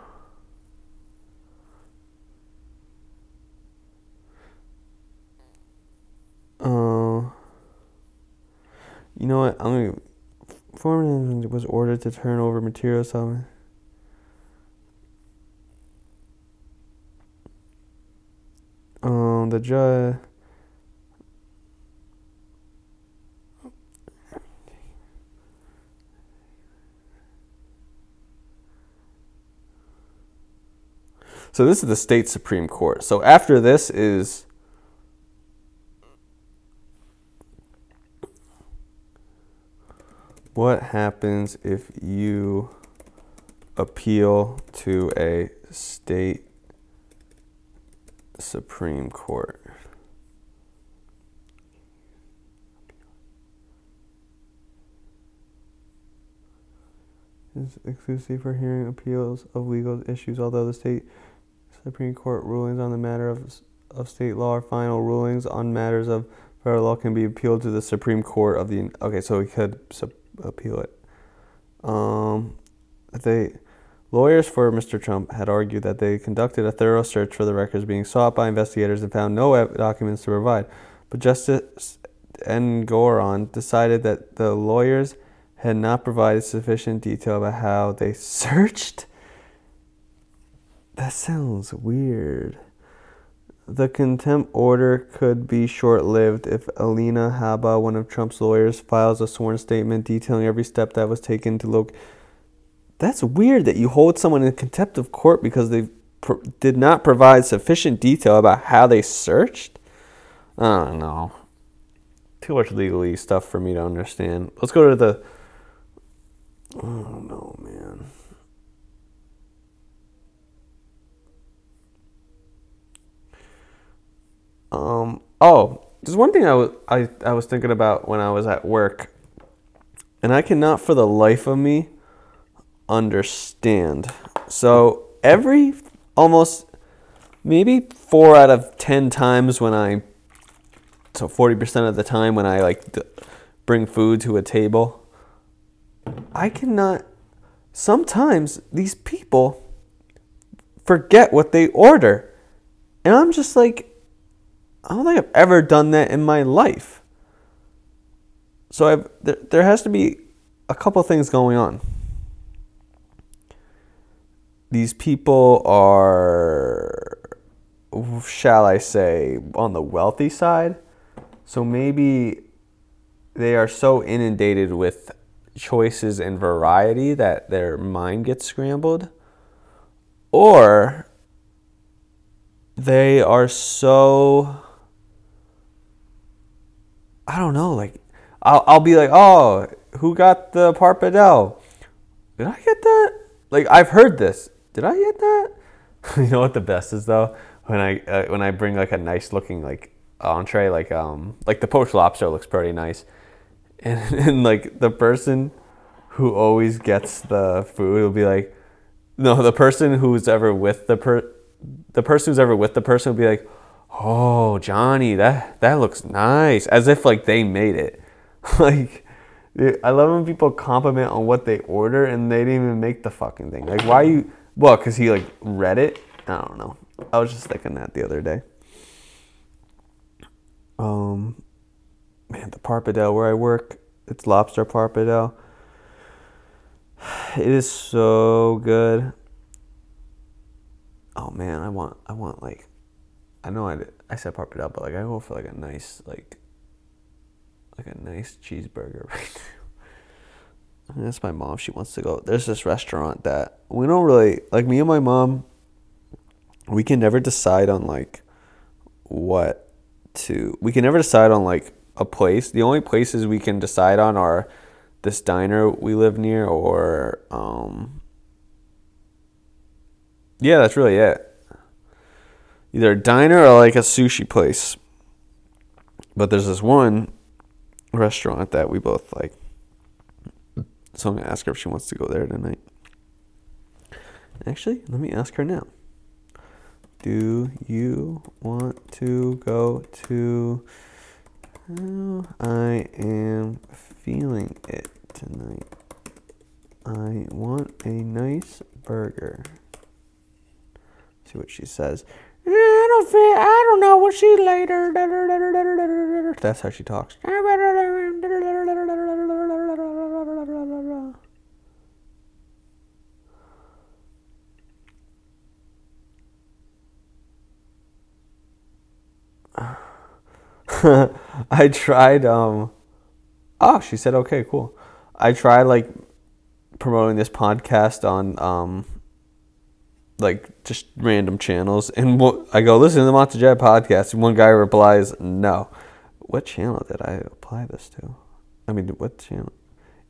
Uh, you know what? I'm gonna. Foreman was ordered to turn over materials. Um, um, the judge. So this is the state supreme court. So after this is what happens if you appeal to a state supreme court? Is exclusive for hearing appeals of legal issues, although the state Supreme Court rulings on the matter of, of state law or final rulings on matters of federal law can be appealed to the Supreme Court of the. Okay, so he could appeal it. Um, they lawyers for Mr. Trump had argued that they conducted a thorough search for the records being sought by investigators and found no documents to provide. But Justice Engoron decided that the lawyers had not provided sufficient detail about how they searched that sounds weird. The contempt order could be short lived if Alina Habba, one of Trump's lawyers, files a sworn statement detailing every step that was taken to look. That's weird that you hold someone in contempt of court because they did not provide sufficient detail about how they searched. I don't know. Too much legally stuff for me to understand. Let's go to the. Oh no, man. Um, oh, there's one thing I was I, I was thinking about when I was at work, and I cannot for the life of me understand. So every almost maybe four out of ten times when I so forty percent of the time when I like bring food to a table, I cannot. Sometimes these people forget what they order, and I'm just like I don't think I've ever done that in my life. So I've, there, there has to be a couple things going on. These people are, shall I say, on the wealthy side. So maybe they are so inundated with choices and variety that their mind gets scrambled. Or they are so I don't know, like I'll I'll be like, oh, who got the Pappardelle? Did I get that? Like I've heard this. Did I get that? you know what the best is though when I uh, when I bring like a nice looking like entree like um like the poached lobster looks pretty nice, and, and like the person who always gets the food will be like, no, the person who's ever with the per the person who's ever with the person will be like oh Johnny, that that looks nice, as if like they made it. like, I love when people compliment on what they order and they didn't even make the fucking thing. Like, why you? Well, cause he like read it. I don't know. I was just thinking that the other day. Um, man, the Pappardelle where I work, it's lobster Pappardelle. It is so good. Oh man, I want I want like I know I I said Pappardelle, but like I go for like a nice like like a nice cheeseburger right now. That's my mom. She wants to go. There's this restaurant that we don't really like. Me and my mom, we can never decide on like what to. We can never decide on like a place. The only places we can decide on are this diner we live near, or um. Yeah, that's really it either a diner or like a sushi place. But there's this one restaurant that we both like. So I'm gonna ask her if she wants to go there tonight. Actually, let me ask her now. Do you want to go to how I am feeling it tonight? I want a nice burger. See what she says. I don't feel. I don't know what she later. That's how she talks. I tried. Um. Oh, she said okay, cool. I tried like promoting this podcast on um like just random channels, and I go listen to the Monster podcast, and one guy replies, "No." What channel did I apply this to? I mean, what channel?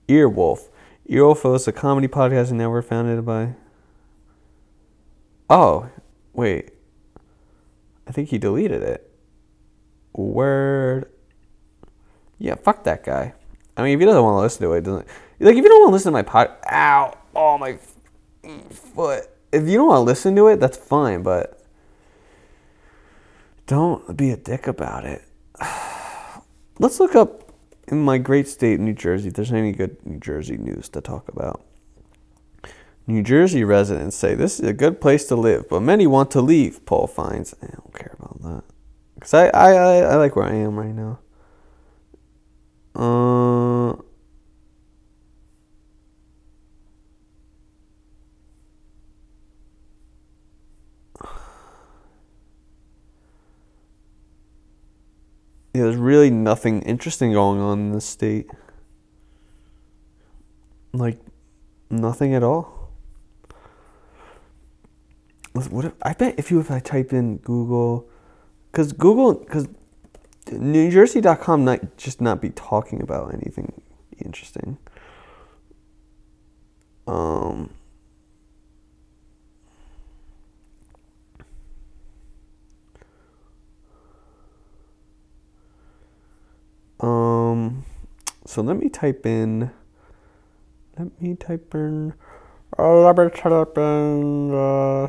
Earwolf. Earwolf is a comedy podcast network founded by. Oh, wait. I think he deleted it. Word. Yeah, fuck that guy. I mean, if he doesn't want to listen to it, doesn't like if you don't want to listen to my pod. Ow! Oh my mm, foot if you don't want to listen to it, that's fine, but don't be a dick about it. Let's look up in my great state, New Jersey, if there's any good New Jersey news to talk about. New Jersey residents say this is a good place to live, but many want to leave, Paul finds. I don't care about that. Because I, I, I, I like where I am right now. Uh, yeah, there's really nothing interesting going on in the state. Like, nothing at all. What if, I bet if you if I type in Google, because Google, because NewJersey.com might just not be talking about anything interesting. Um, Um, so let me type in. Let me type in. Let me type in uh,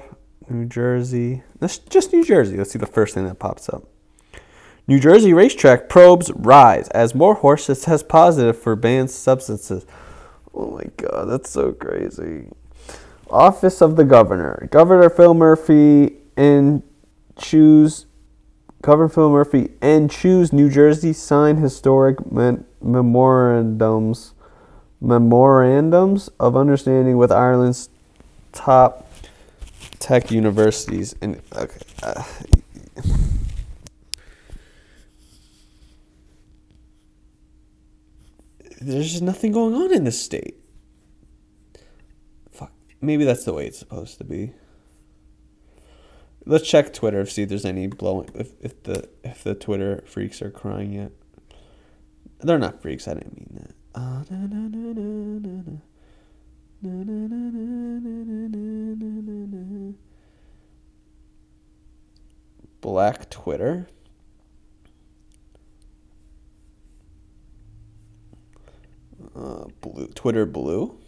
New Jersey. That's just New Jersey. Let's see the first thing that pops up. New Jersey racetrack probes rise as more horses test positive for banned substances. Oh my god, that's so crazy. Office of the Governor. Governor Phil Murphy and choose Governor Phil Murphy and choose New Jersey sign historic memorandums memorandums of understanding with Ireland's top tech universities and okay. Uh, there's just nothing going on in this state. Fuck. Maybe that's the way it's supposed to be. Let's check Twitter see if there's any blowing if, if the if the Twitter freaks are crying yet. They're not freaks. I didn't mean that. Black Twitter. Uh, blue Twitter blue.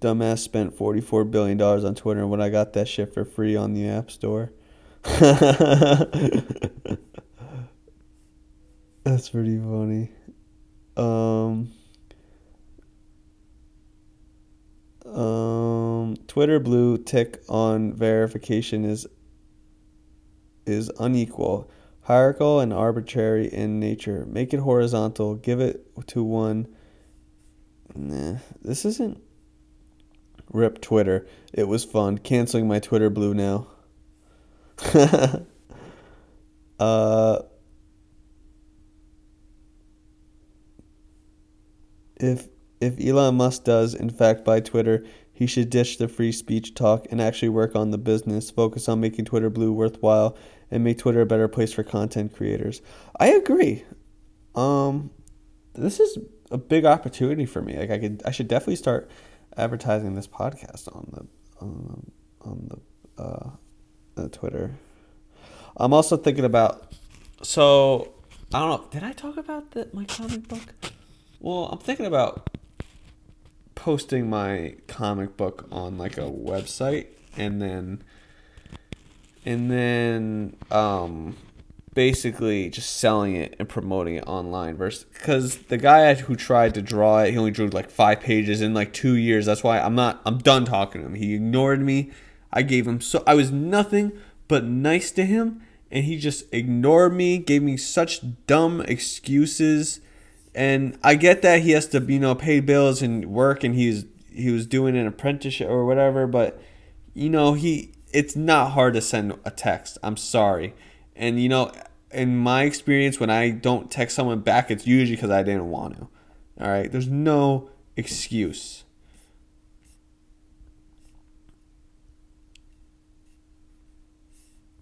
Dumbass spent forty four billion dollars on Twitter when I got that shit for free on the App Store. That's pretty funny. Um, um, Twitter blue tick on verification is is unequal, hierarchical, and arbitrary in nature. Make it horizontal. Give it to one. Nah, this isn't Rip Twitter. It was fun. Canceling my Twitter blue now. uh, if if Elon Musk does in fact buy Twitter, he should ditch the free speech talk and actually work on the business, focus on making Twitter blue worthwhile and make Twitter a better place for content creators. I agree. Um this is a big opportunity for me. Like I could I should definitely start advertising this podcast on the on the, on the uh, uh, Twitter. I'm also thinking about so I don't know. Did I talk about the, my comic book? Well, I'm thinking about posting my comic book on like a website and then and then um basically just selling it and promoting it online versus because the guy who tried to draw it he only drew like five pages in like two years. That's why i'm not i'm done talking to him. He ignored me. I gave him so i was nothing but nice to him and he just ignored me gave me such dumb excuses. And I get that he has to you know pay bills and work and he's he was doing an apprenticeship or whatever but you know he it's not hard to send a text. I'm sorry and you know in my experience when I don't text someone back it's usually because I didn't want to. All right? There's no excuse.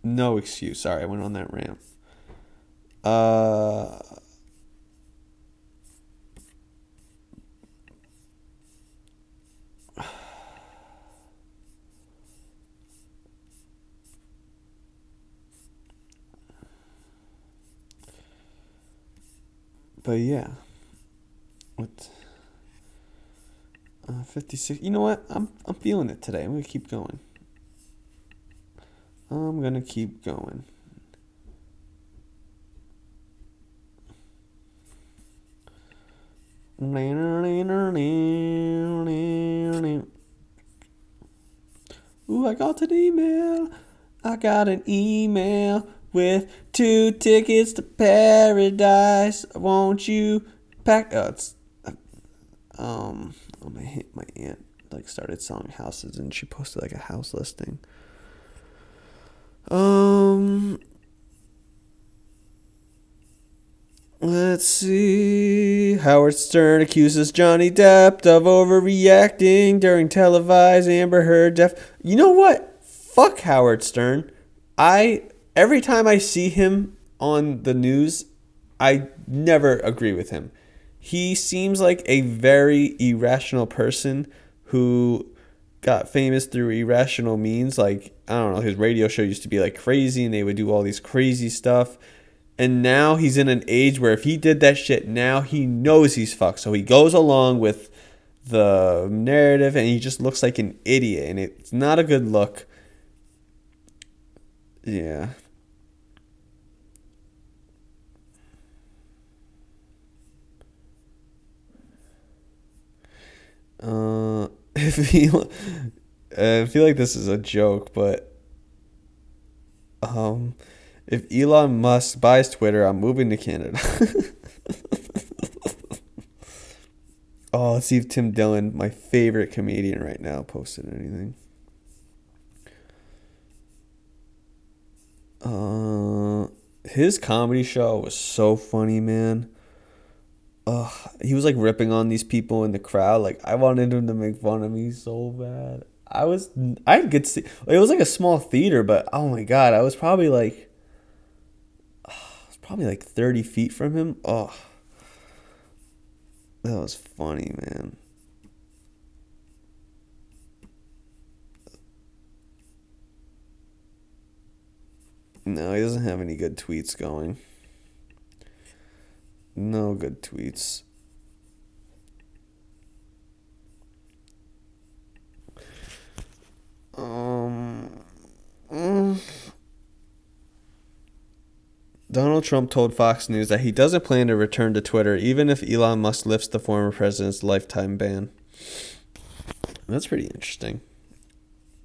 No excuse. Sorry I went on that rant. Uh but yeah, what? Uh, 56. You know what? I'm I'm feeling it today. I'm gonna keep going. I'm gonna keep going. Ooh, I got an email. I got an email with two tickets to paradise. Won't you pack? Oh, it's um. Oh, my my aunt like started selling houses and she posted like a house listing. Um. Let's see. Howard Stern accuses Johnny Depp of overreacting during televised Amber Heard death. You know what? Fuck Howard Stern. I every time I see him on the news, I never agree with him. He seems like a very irrational person who got famous through irrational means. Like, I don't know, his radio show used to be like crazy and they would do all these crazy stuff. And now he's in an age where if he did that shit now, he knows he's fucked. So he goes along with the narrative and he just looks like an idiot. And it's not a good look. Yeah, Uh, I feel, I feel like this is a joke, but um, if Elon Musk buys Twitter, I'm moving to Canada. oh, let's see if Tim Dillon, my favorite comedian right now, posted anything. Uh, his comedy show was so funny, man he was like ripping on these people in the crowd. Like I wanted him to make fun of me so bad. I was I could see it was like a small theater, but oh my god, I was probably like uh, was probably like thirty feet from him. Oh, that was funny, man. No, he doesn't have any good tweets going. No good tweets. Um, mm. Donald Trump told Fox News that he doesn't plan to return to Twitter even if Elon Musk lifts the former president's lifetime ban. That's pretty interesting.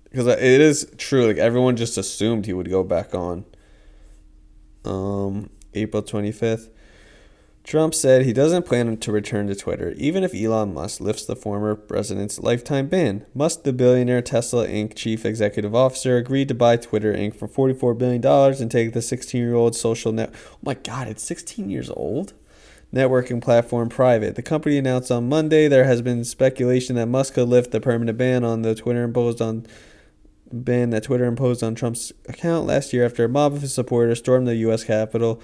Because it is true, like everyone just assumed he would go back on. Um, April 25th. Trump said he doesn't plan to return to Twitter, even if Elon Musk lifts the former president's lifetime ban. Musk, the billionaire Tesla Inc. chief executive officer, agreed to buy Twitter Inc. for $44 billion and take the 16 year old social net. Oh my God, it's 16 years old? Networking platform private. The company announced on Monday there has been speculation that Musk could lift the permanent ban on the Twitter imposed on ban that Twitter imposed on Trump's account last year after a mob of his supporters stormed the U.S. Capitol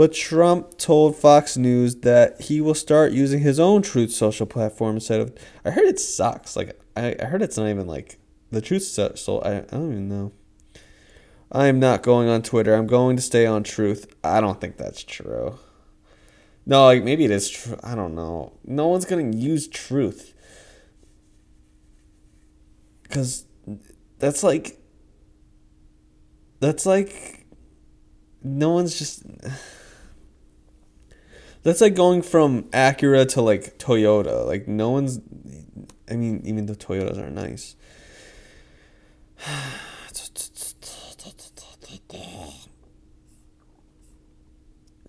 but Trump told Fox News that he will start using his own Truth Social platform instead of. I heard it sucks. Like I, I heard it's not even like the Truth Social. I, I don't even know. I am not going on Twitter. I'm going to stay on Truth. I don't think that's true. No, like maybe it is true. I don't know. No one's gonna use Truth because that's like that's like no one's just that's like going from Acura to like Toyota. Like no one's I mean even the Toyotas are nice.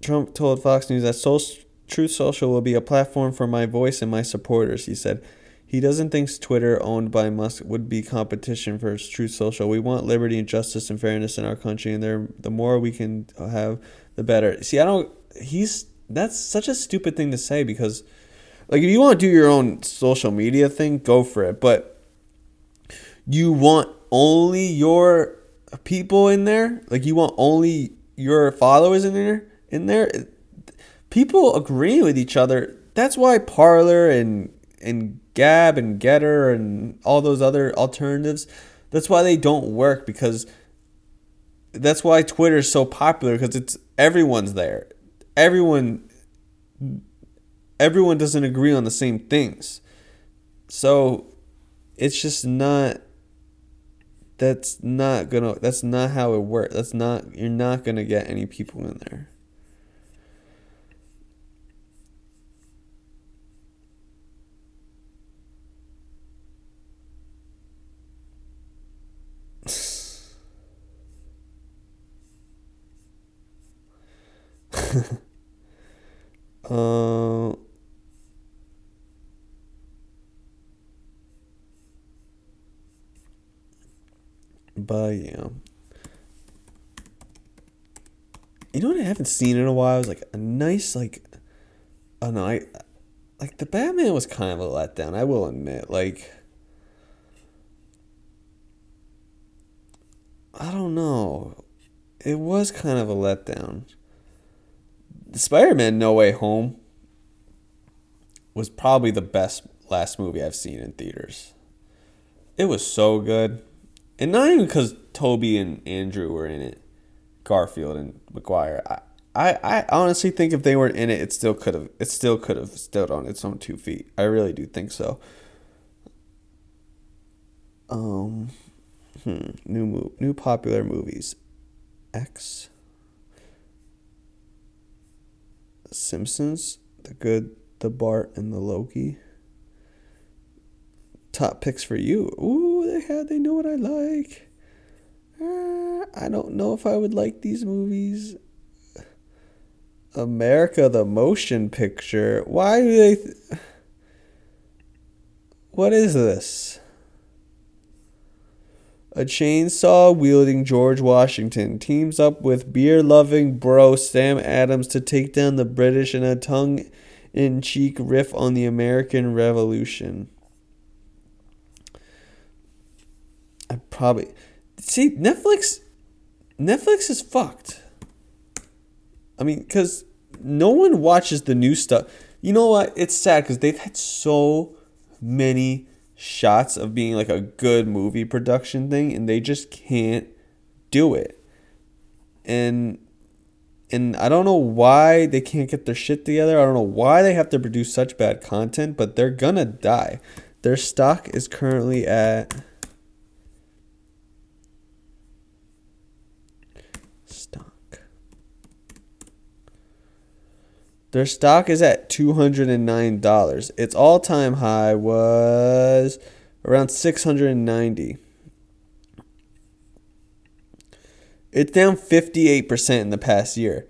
Trump told Fox News that Social, Truth Social will be a platform for my voice and my supporters, he said. He doesn't think Twitter, owned by Musk, would be competition for Truth Social. We want liberty and justice and fairness in our country, and there, the more we can have, the better. See, I don't. He's that's such a stupid thing to say because, like, if you want to do your own social media thing, go for it. But you want only your people in there, like you want only your followers in there, in there. People agree with each other. That's why Parler and and Gab and Gettr and all those other alternatives, that's why they don't work because that's why Twitter is so popular because it's everyone's there. Everyone everyone doesn't agree on the same things. So it's just not that's not gonna that's not how it works. That's not you're not gonna get any people in there. uh, but yeah. You know what I haven't seen in a while? It was like a nice like I don't know, I like the Batman was kind of a letdown, I will admit. Like I don't know. It was kind of a letdown. Spider Man No Way Home was probably the best last movie I've seen in theaters. It was so good. And not even because Tobey and Andrew were in it, Garfield and Maguire. I, I, I honestly think if they weren't in it, it still could have it still could have stood on its own two feet. I really do think so. Um, hmm, new move, new popular movies, X. Simpsons, The Good, The Bart, and The Loki. Top picks for you. Ooh, they had. They know what I like. Uh, I don't know if I would like these movies. America the Motion Picture. Why do they. Th- what is this? A chainsaw wielding George Washington teams up with beer loving bro Sam Adams to take down the British in a tongue in cheek riff on the American Revolution. I probably see Netflix. Netflix is fucked. I mean, because no one watches the new stuff. You know what? It's sad because they've had so many shots of being like a good movie production thing and they just can't do it. And and I don't know why they can't get their shit together. I don't know why they have to produce such bad content, but they're gonna die. Their stock is currently at stock. Their stock is at $209. Its all-time high was around 690. It's down 58% in the past year.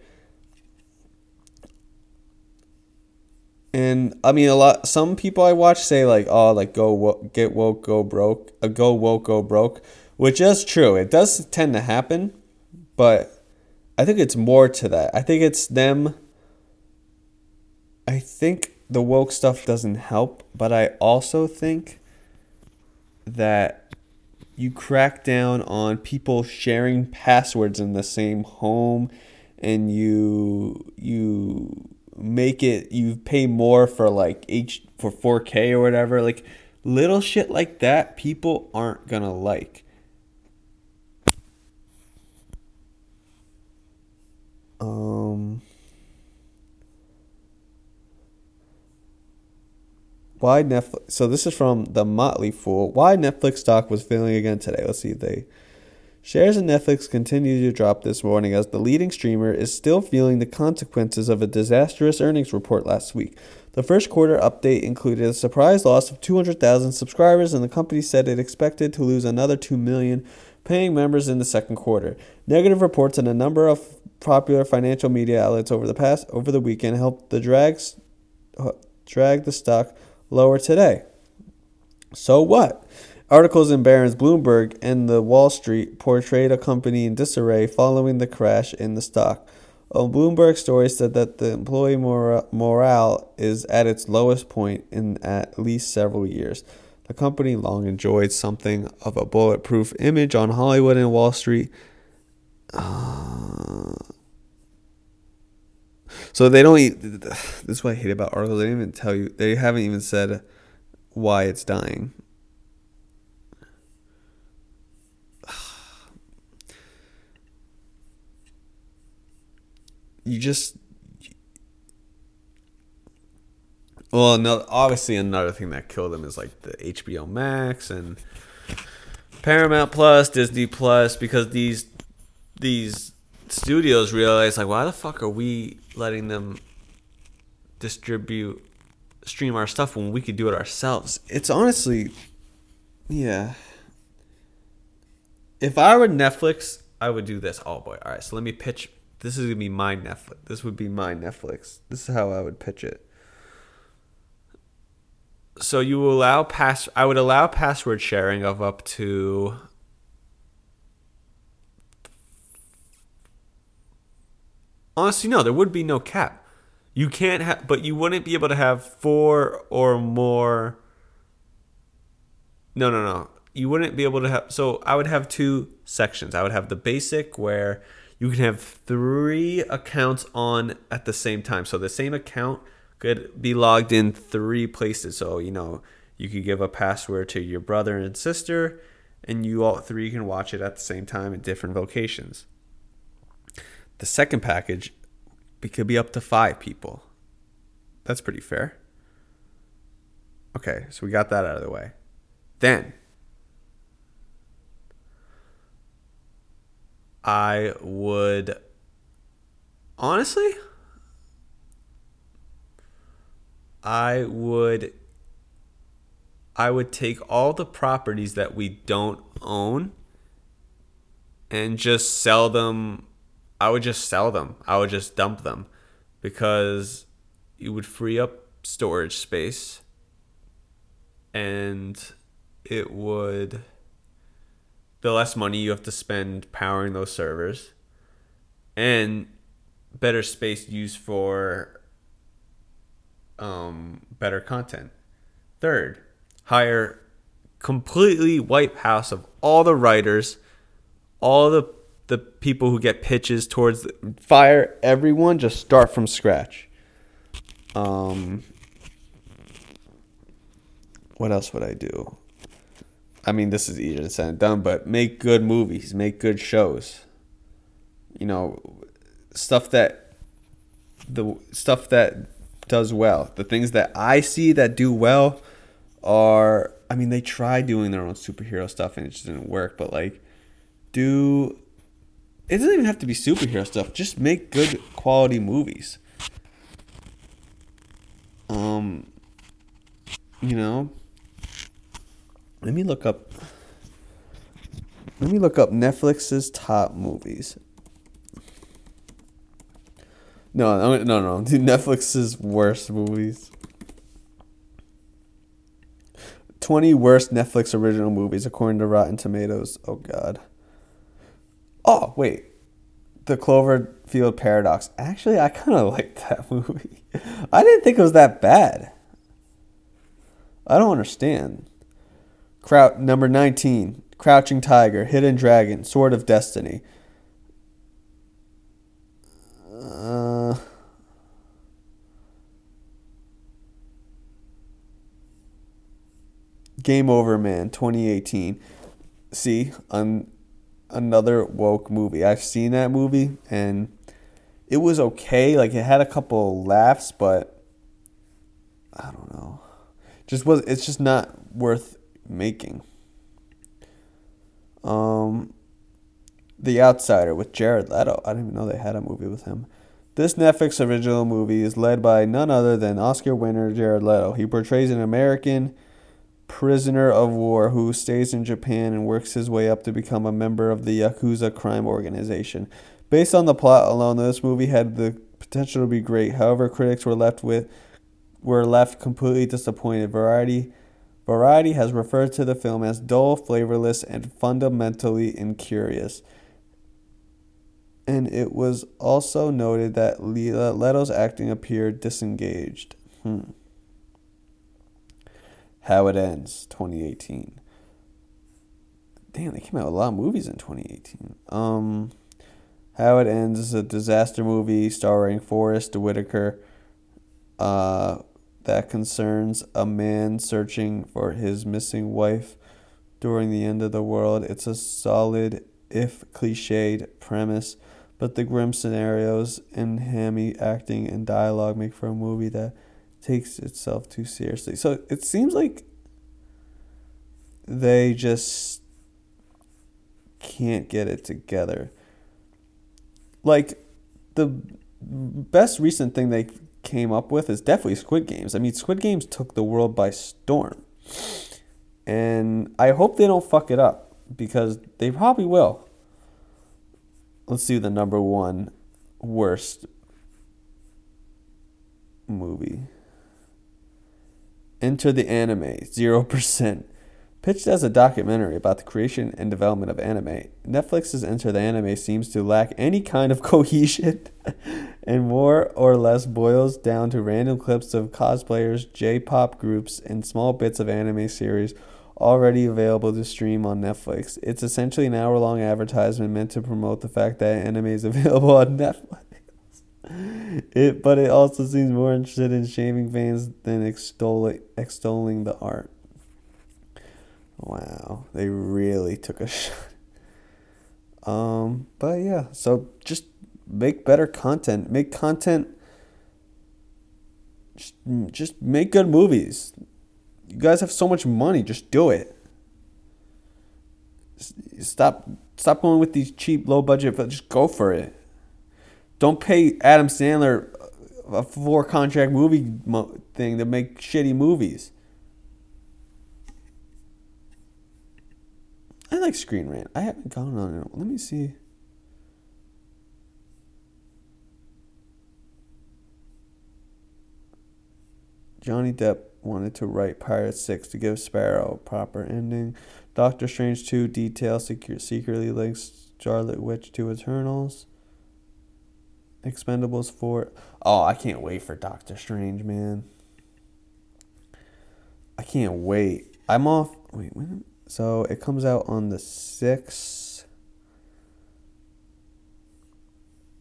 And I mean, a lot. Some people I watch say like, "Oh, like go wo- get woke, go broke, uh, go woke, go broke," which is true. It does tend to happen, but I think it's more to that. I think it's them. I think the woke stuff doesn't help, but I also think that you crack down on people sharing passwords in the same home and you you make it you pay more for like H for 4K or whatever. Like little shit like that people aren't going to like. Um, why Netflix? So this is from the Motley Fool. Why Netflix stock was failing again today? Let's see they. Shares in Netflix continue to drop this morning as the leading streamer is still feeling the consequences of a disastrous earnings report last week. The first quarter update included a surprise loss of 200,000 subscribers, and the company said it expected to lose another 2 million paying members in the second quarter. Negative reports in a number of popular financial media outlets over the past over the weekend helped the drags uh, drag the stock lower today. So what? Articles in Barron's Bloomberg and the Wall Street portrayed a company in disarray following the crash in the stock. A Bloomberg story said that the employee mora- morale is at its lowest point in at least several years. The company long enjoyed something of a bulletproof image on Hollywood and Wall Street. Uh, so they don't. Eat, this is what I hate about articles. They didn't even tell you. They haven't even said why it's dying. You just. Well, no. Obviously, another thing that killed them is like the HBO Max and Paramount Plus, Disney Plus, because these these studios realize like, why the fuck are we letting them distribute, stream our stuff when we could do it ourselves? It's honestly, yeah. If I were Netflix, I would do this. Oh boy! All right, so let me pitch. This is gonna be my Netflix. This would be my Netflix. This is how I would pitch it. So you allow pass. I would allow password sharing of up to Honestly, no, there would be no cap. You can't have, but you wouldn't be able to have four or more. No, no, no. You wouldn't be able to have. So I would have two sections. I would have the basic where you can have three accounts on at the same time. So the same account could be logged in three places. So, you know, you could give a password to your brother and sister, and you all three can watch it at the same time in different locations. The second package it could be up to five people. That's pretty fair. Okay, so we got that out of the way. Then I would honestly I would I would take all the properties that we don't own and just sell them I would just sell them. I would just dump them because it would free up storage space and it would the less money you have to spend powering those servers and better space used for um, better content. Third, hire completely wipe house of all the writers, all the the people who get pitches towards the, fire everyone just start from scratch. Um what else would i do? I mean this is easier said than done but make good movies make good shows. You know stuff that the stuff that does well. The things that i see that do well are i mean they try doing their own superhero stuff and it just didn't work but like do it doesn't even have to be superhero stuff. Just make good quality movies. Um, you know, let me look up. Let me look up Netflix's top movies. No, no, no, no. Netflix's worst movies. 20 worst Netflix original movies according to Rotten Tomatoes. Oh, God. Oh, wait. The Cloverfield Paradox. Actually, I kind of liked that movie. I didn't think it was that bad. I don't understand. Crowd number 19. Crouching Tiger, Hidden Dragon, Sword of Destiny. Uh, Game Over Man 2018. See, on another woke movie. I've seen that movie and it was okay. Like it had a couple laughs, but I don't know. Just was it's just not worth making. Um The Outsider with Jared Leto. I didn't even know they had a movie with him. This Netflix original movie is led by none other than Oscar winner Jared Leto. He portrays an American prisoner of war who stays in Japan and works his way up to become a member of the Yakuza crime organization. Based on the plot alone, this movie had the potential to be great. However, critics were left with were left completely disappointed. Variety Variety has referred to the film as dull, flavorless, and fundamentally incurious. And it was also noted that Leto's acting appeared disengaged. Hmm. How It Ends, 2018. Damn, they came out a lot of movies in 2018. Um, How It Ends is a disaster movie starring Forest Whitaker uh, that concerns a man searching for his missing wife during the end of the world. It's a solid, if cliched, premise, but the grim scenarios and hammy acting and dialogue make for a movie that takes itself too seriously. So it seems like they just can't get it together. Like the best recent thing they came up with is definitely Squid Games. I mean, Squid Games took the world by storm. And I hope they don't fuck it up because they probably will. Let's see the number one worst movie. Enter the Anime, 0%. Pitched as a documentary about the creation and development of anime, Netflix's Enter the Anime seems to lack any kind of cohesion and more or less boils down to random clips of cosplayers, J pop groups, and small bits of anime series already available to stream on Netflix. It's essentially an hour long advertisement meant to promote the fact that anime is available on Netflix. It, but it also seems more interested in shaming fans than extolling, extolling the art. Wow, they really took a shot. Um, but yeah, so just make better content. Make content. Just, just make good movies. You guys have so much money. Just do it. Stop, stop going with these cheap, low budget. But just go for it. Don't pay Adam Sandler a four contract movie thing to make shitty movies. I like Screen Rant. I haven't gone on it. Let me see. Johnny Depp wanted to write Pirates 6 to give Sparrow a proper ending. Doctor Strange 2 details secretly links Scarlet Witch to Eternals. Expendables 4. Oh, I can't wait for Doctor Strange, man. I can't wait. I'm off. Wait, when? So it comes out on the 6th.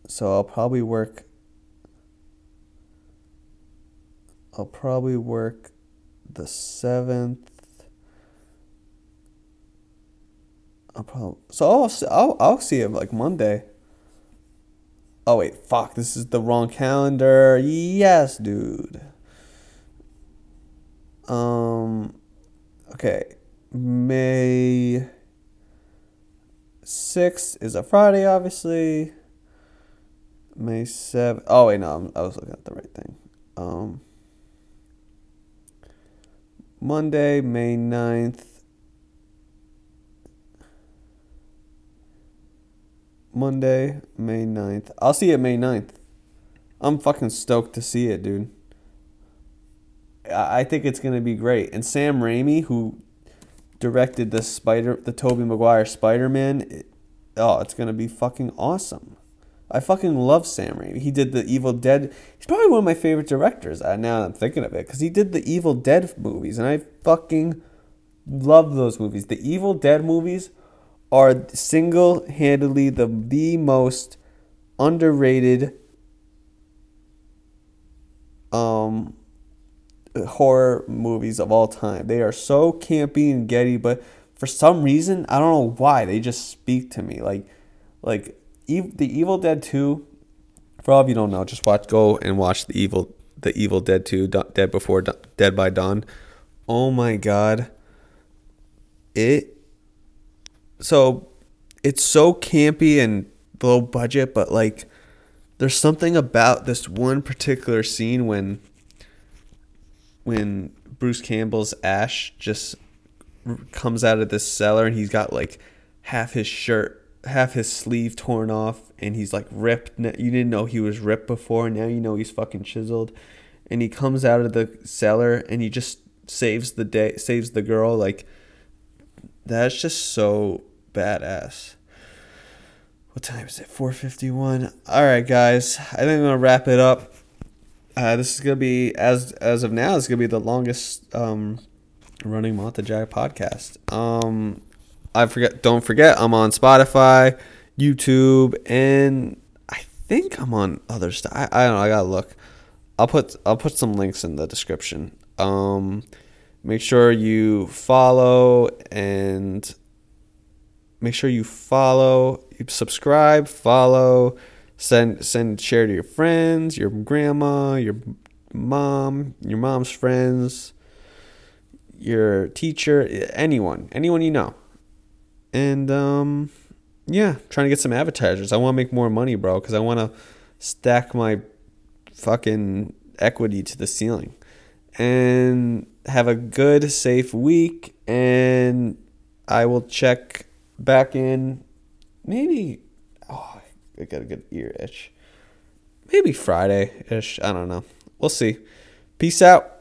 So I'll probably work. I'll probably work the 7th. I'll probably. So I'll, I'll, I'll see it like Monday. Oh, wait. Fuck. This is the wrong calendar. Yes, dude. Um. Okay. May 6th is a Friday, obviously. May 7th. Oh, wait, no, I was looking at the right thing. Um, Monday, May 9th. Monday, May 9th. I'll see it May 9th. I'm fucking stoked to see it, dude. I think it's to be great. And Sam Raimi, who directed the Spider, the Tobey Maguire Spider Man. It, oh, it's gonna be fucking awesome. I fucking love Sam Raimi. He did the Evil Dead. He's probably one of my favorite directors. Uh, now I'm thinking of it, because he did the Evil Dead movies, and I fucking love those movies. The Evil Dead movies are single-handedly the the most underrated um horror movies of all time. They are so campy and getty, but for some reason, I don't know why, they just speak to me. Like, like the Evil Dead Two For all of you don't know, just watch go and watch the evil the Evil Dead 2 Dead Before Dead by Dawn. Oh my god. It so it's so campy and low budget, but like there's something about this one particular scene when when Bruce Campbell's Ash just comes out of this cellar and he's got like half his shirt, half his sleeve torn off, and he's like ripped. You didn't know he was ripped before, now you know he's fucking chiseled. And he comes out of the cellar and he just saves the day, saves the girl. Like that's just so badass. What time is it? 4:51. All right, guys. I think I'm gonna wrap it up. Uh, this is gonna be as as of now. It's gonna be the longest um, running Monta Jack podcast. Um, I forget. Don't forget, I'm on Spotify, YouTube, and I think I'm on other stuff. I, I don't know. I gotta look. I'll put I'll put some links in the description. Um, make sure you follow and make sure you follow, subscribe, follow, send send share to your friends, your grandma, your mom, your mom's friends, your teacher, anyone, anyone you know. And um yeah, trying to get some advertisers. I want to make more money, bro, cuz I want to stack my fucking equity to the ceiling. And have a good safe week and I will check back in maybe oh I got a good ear itch. Maybe Friday ish. I don't know. We'll see. Peace out.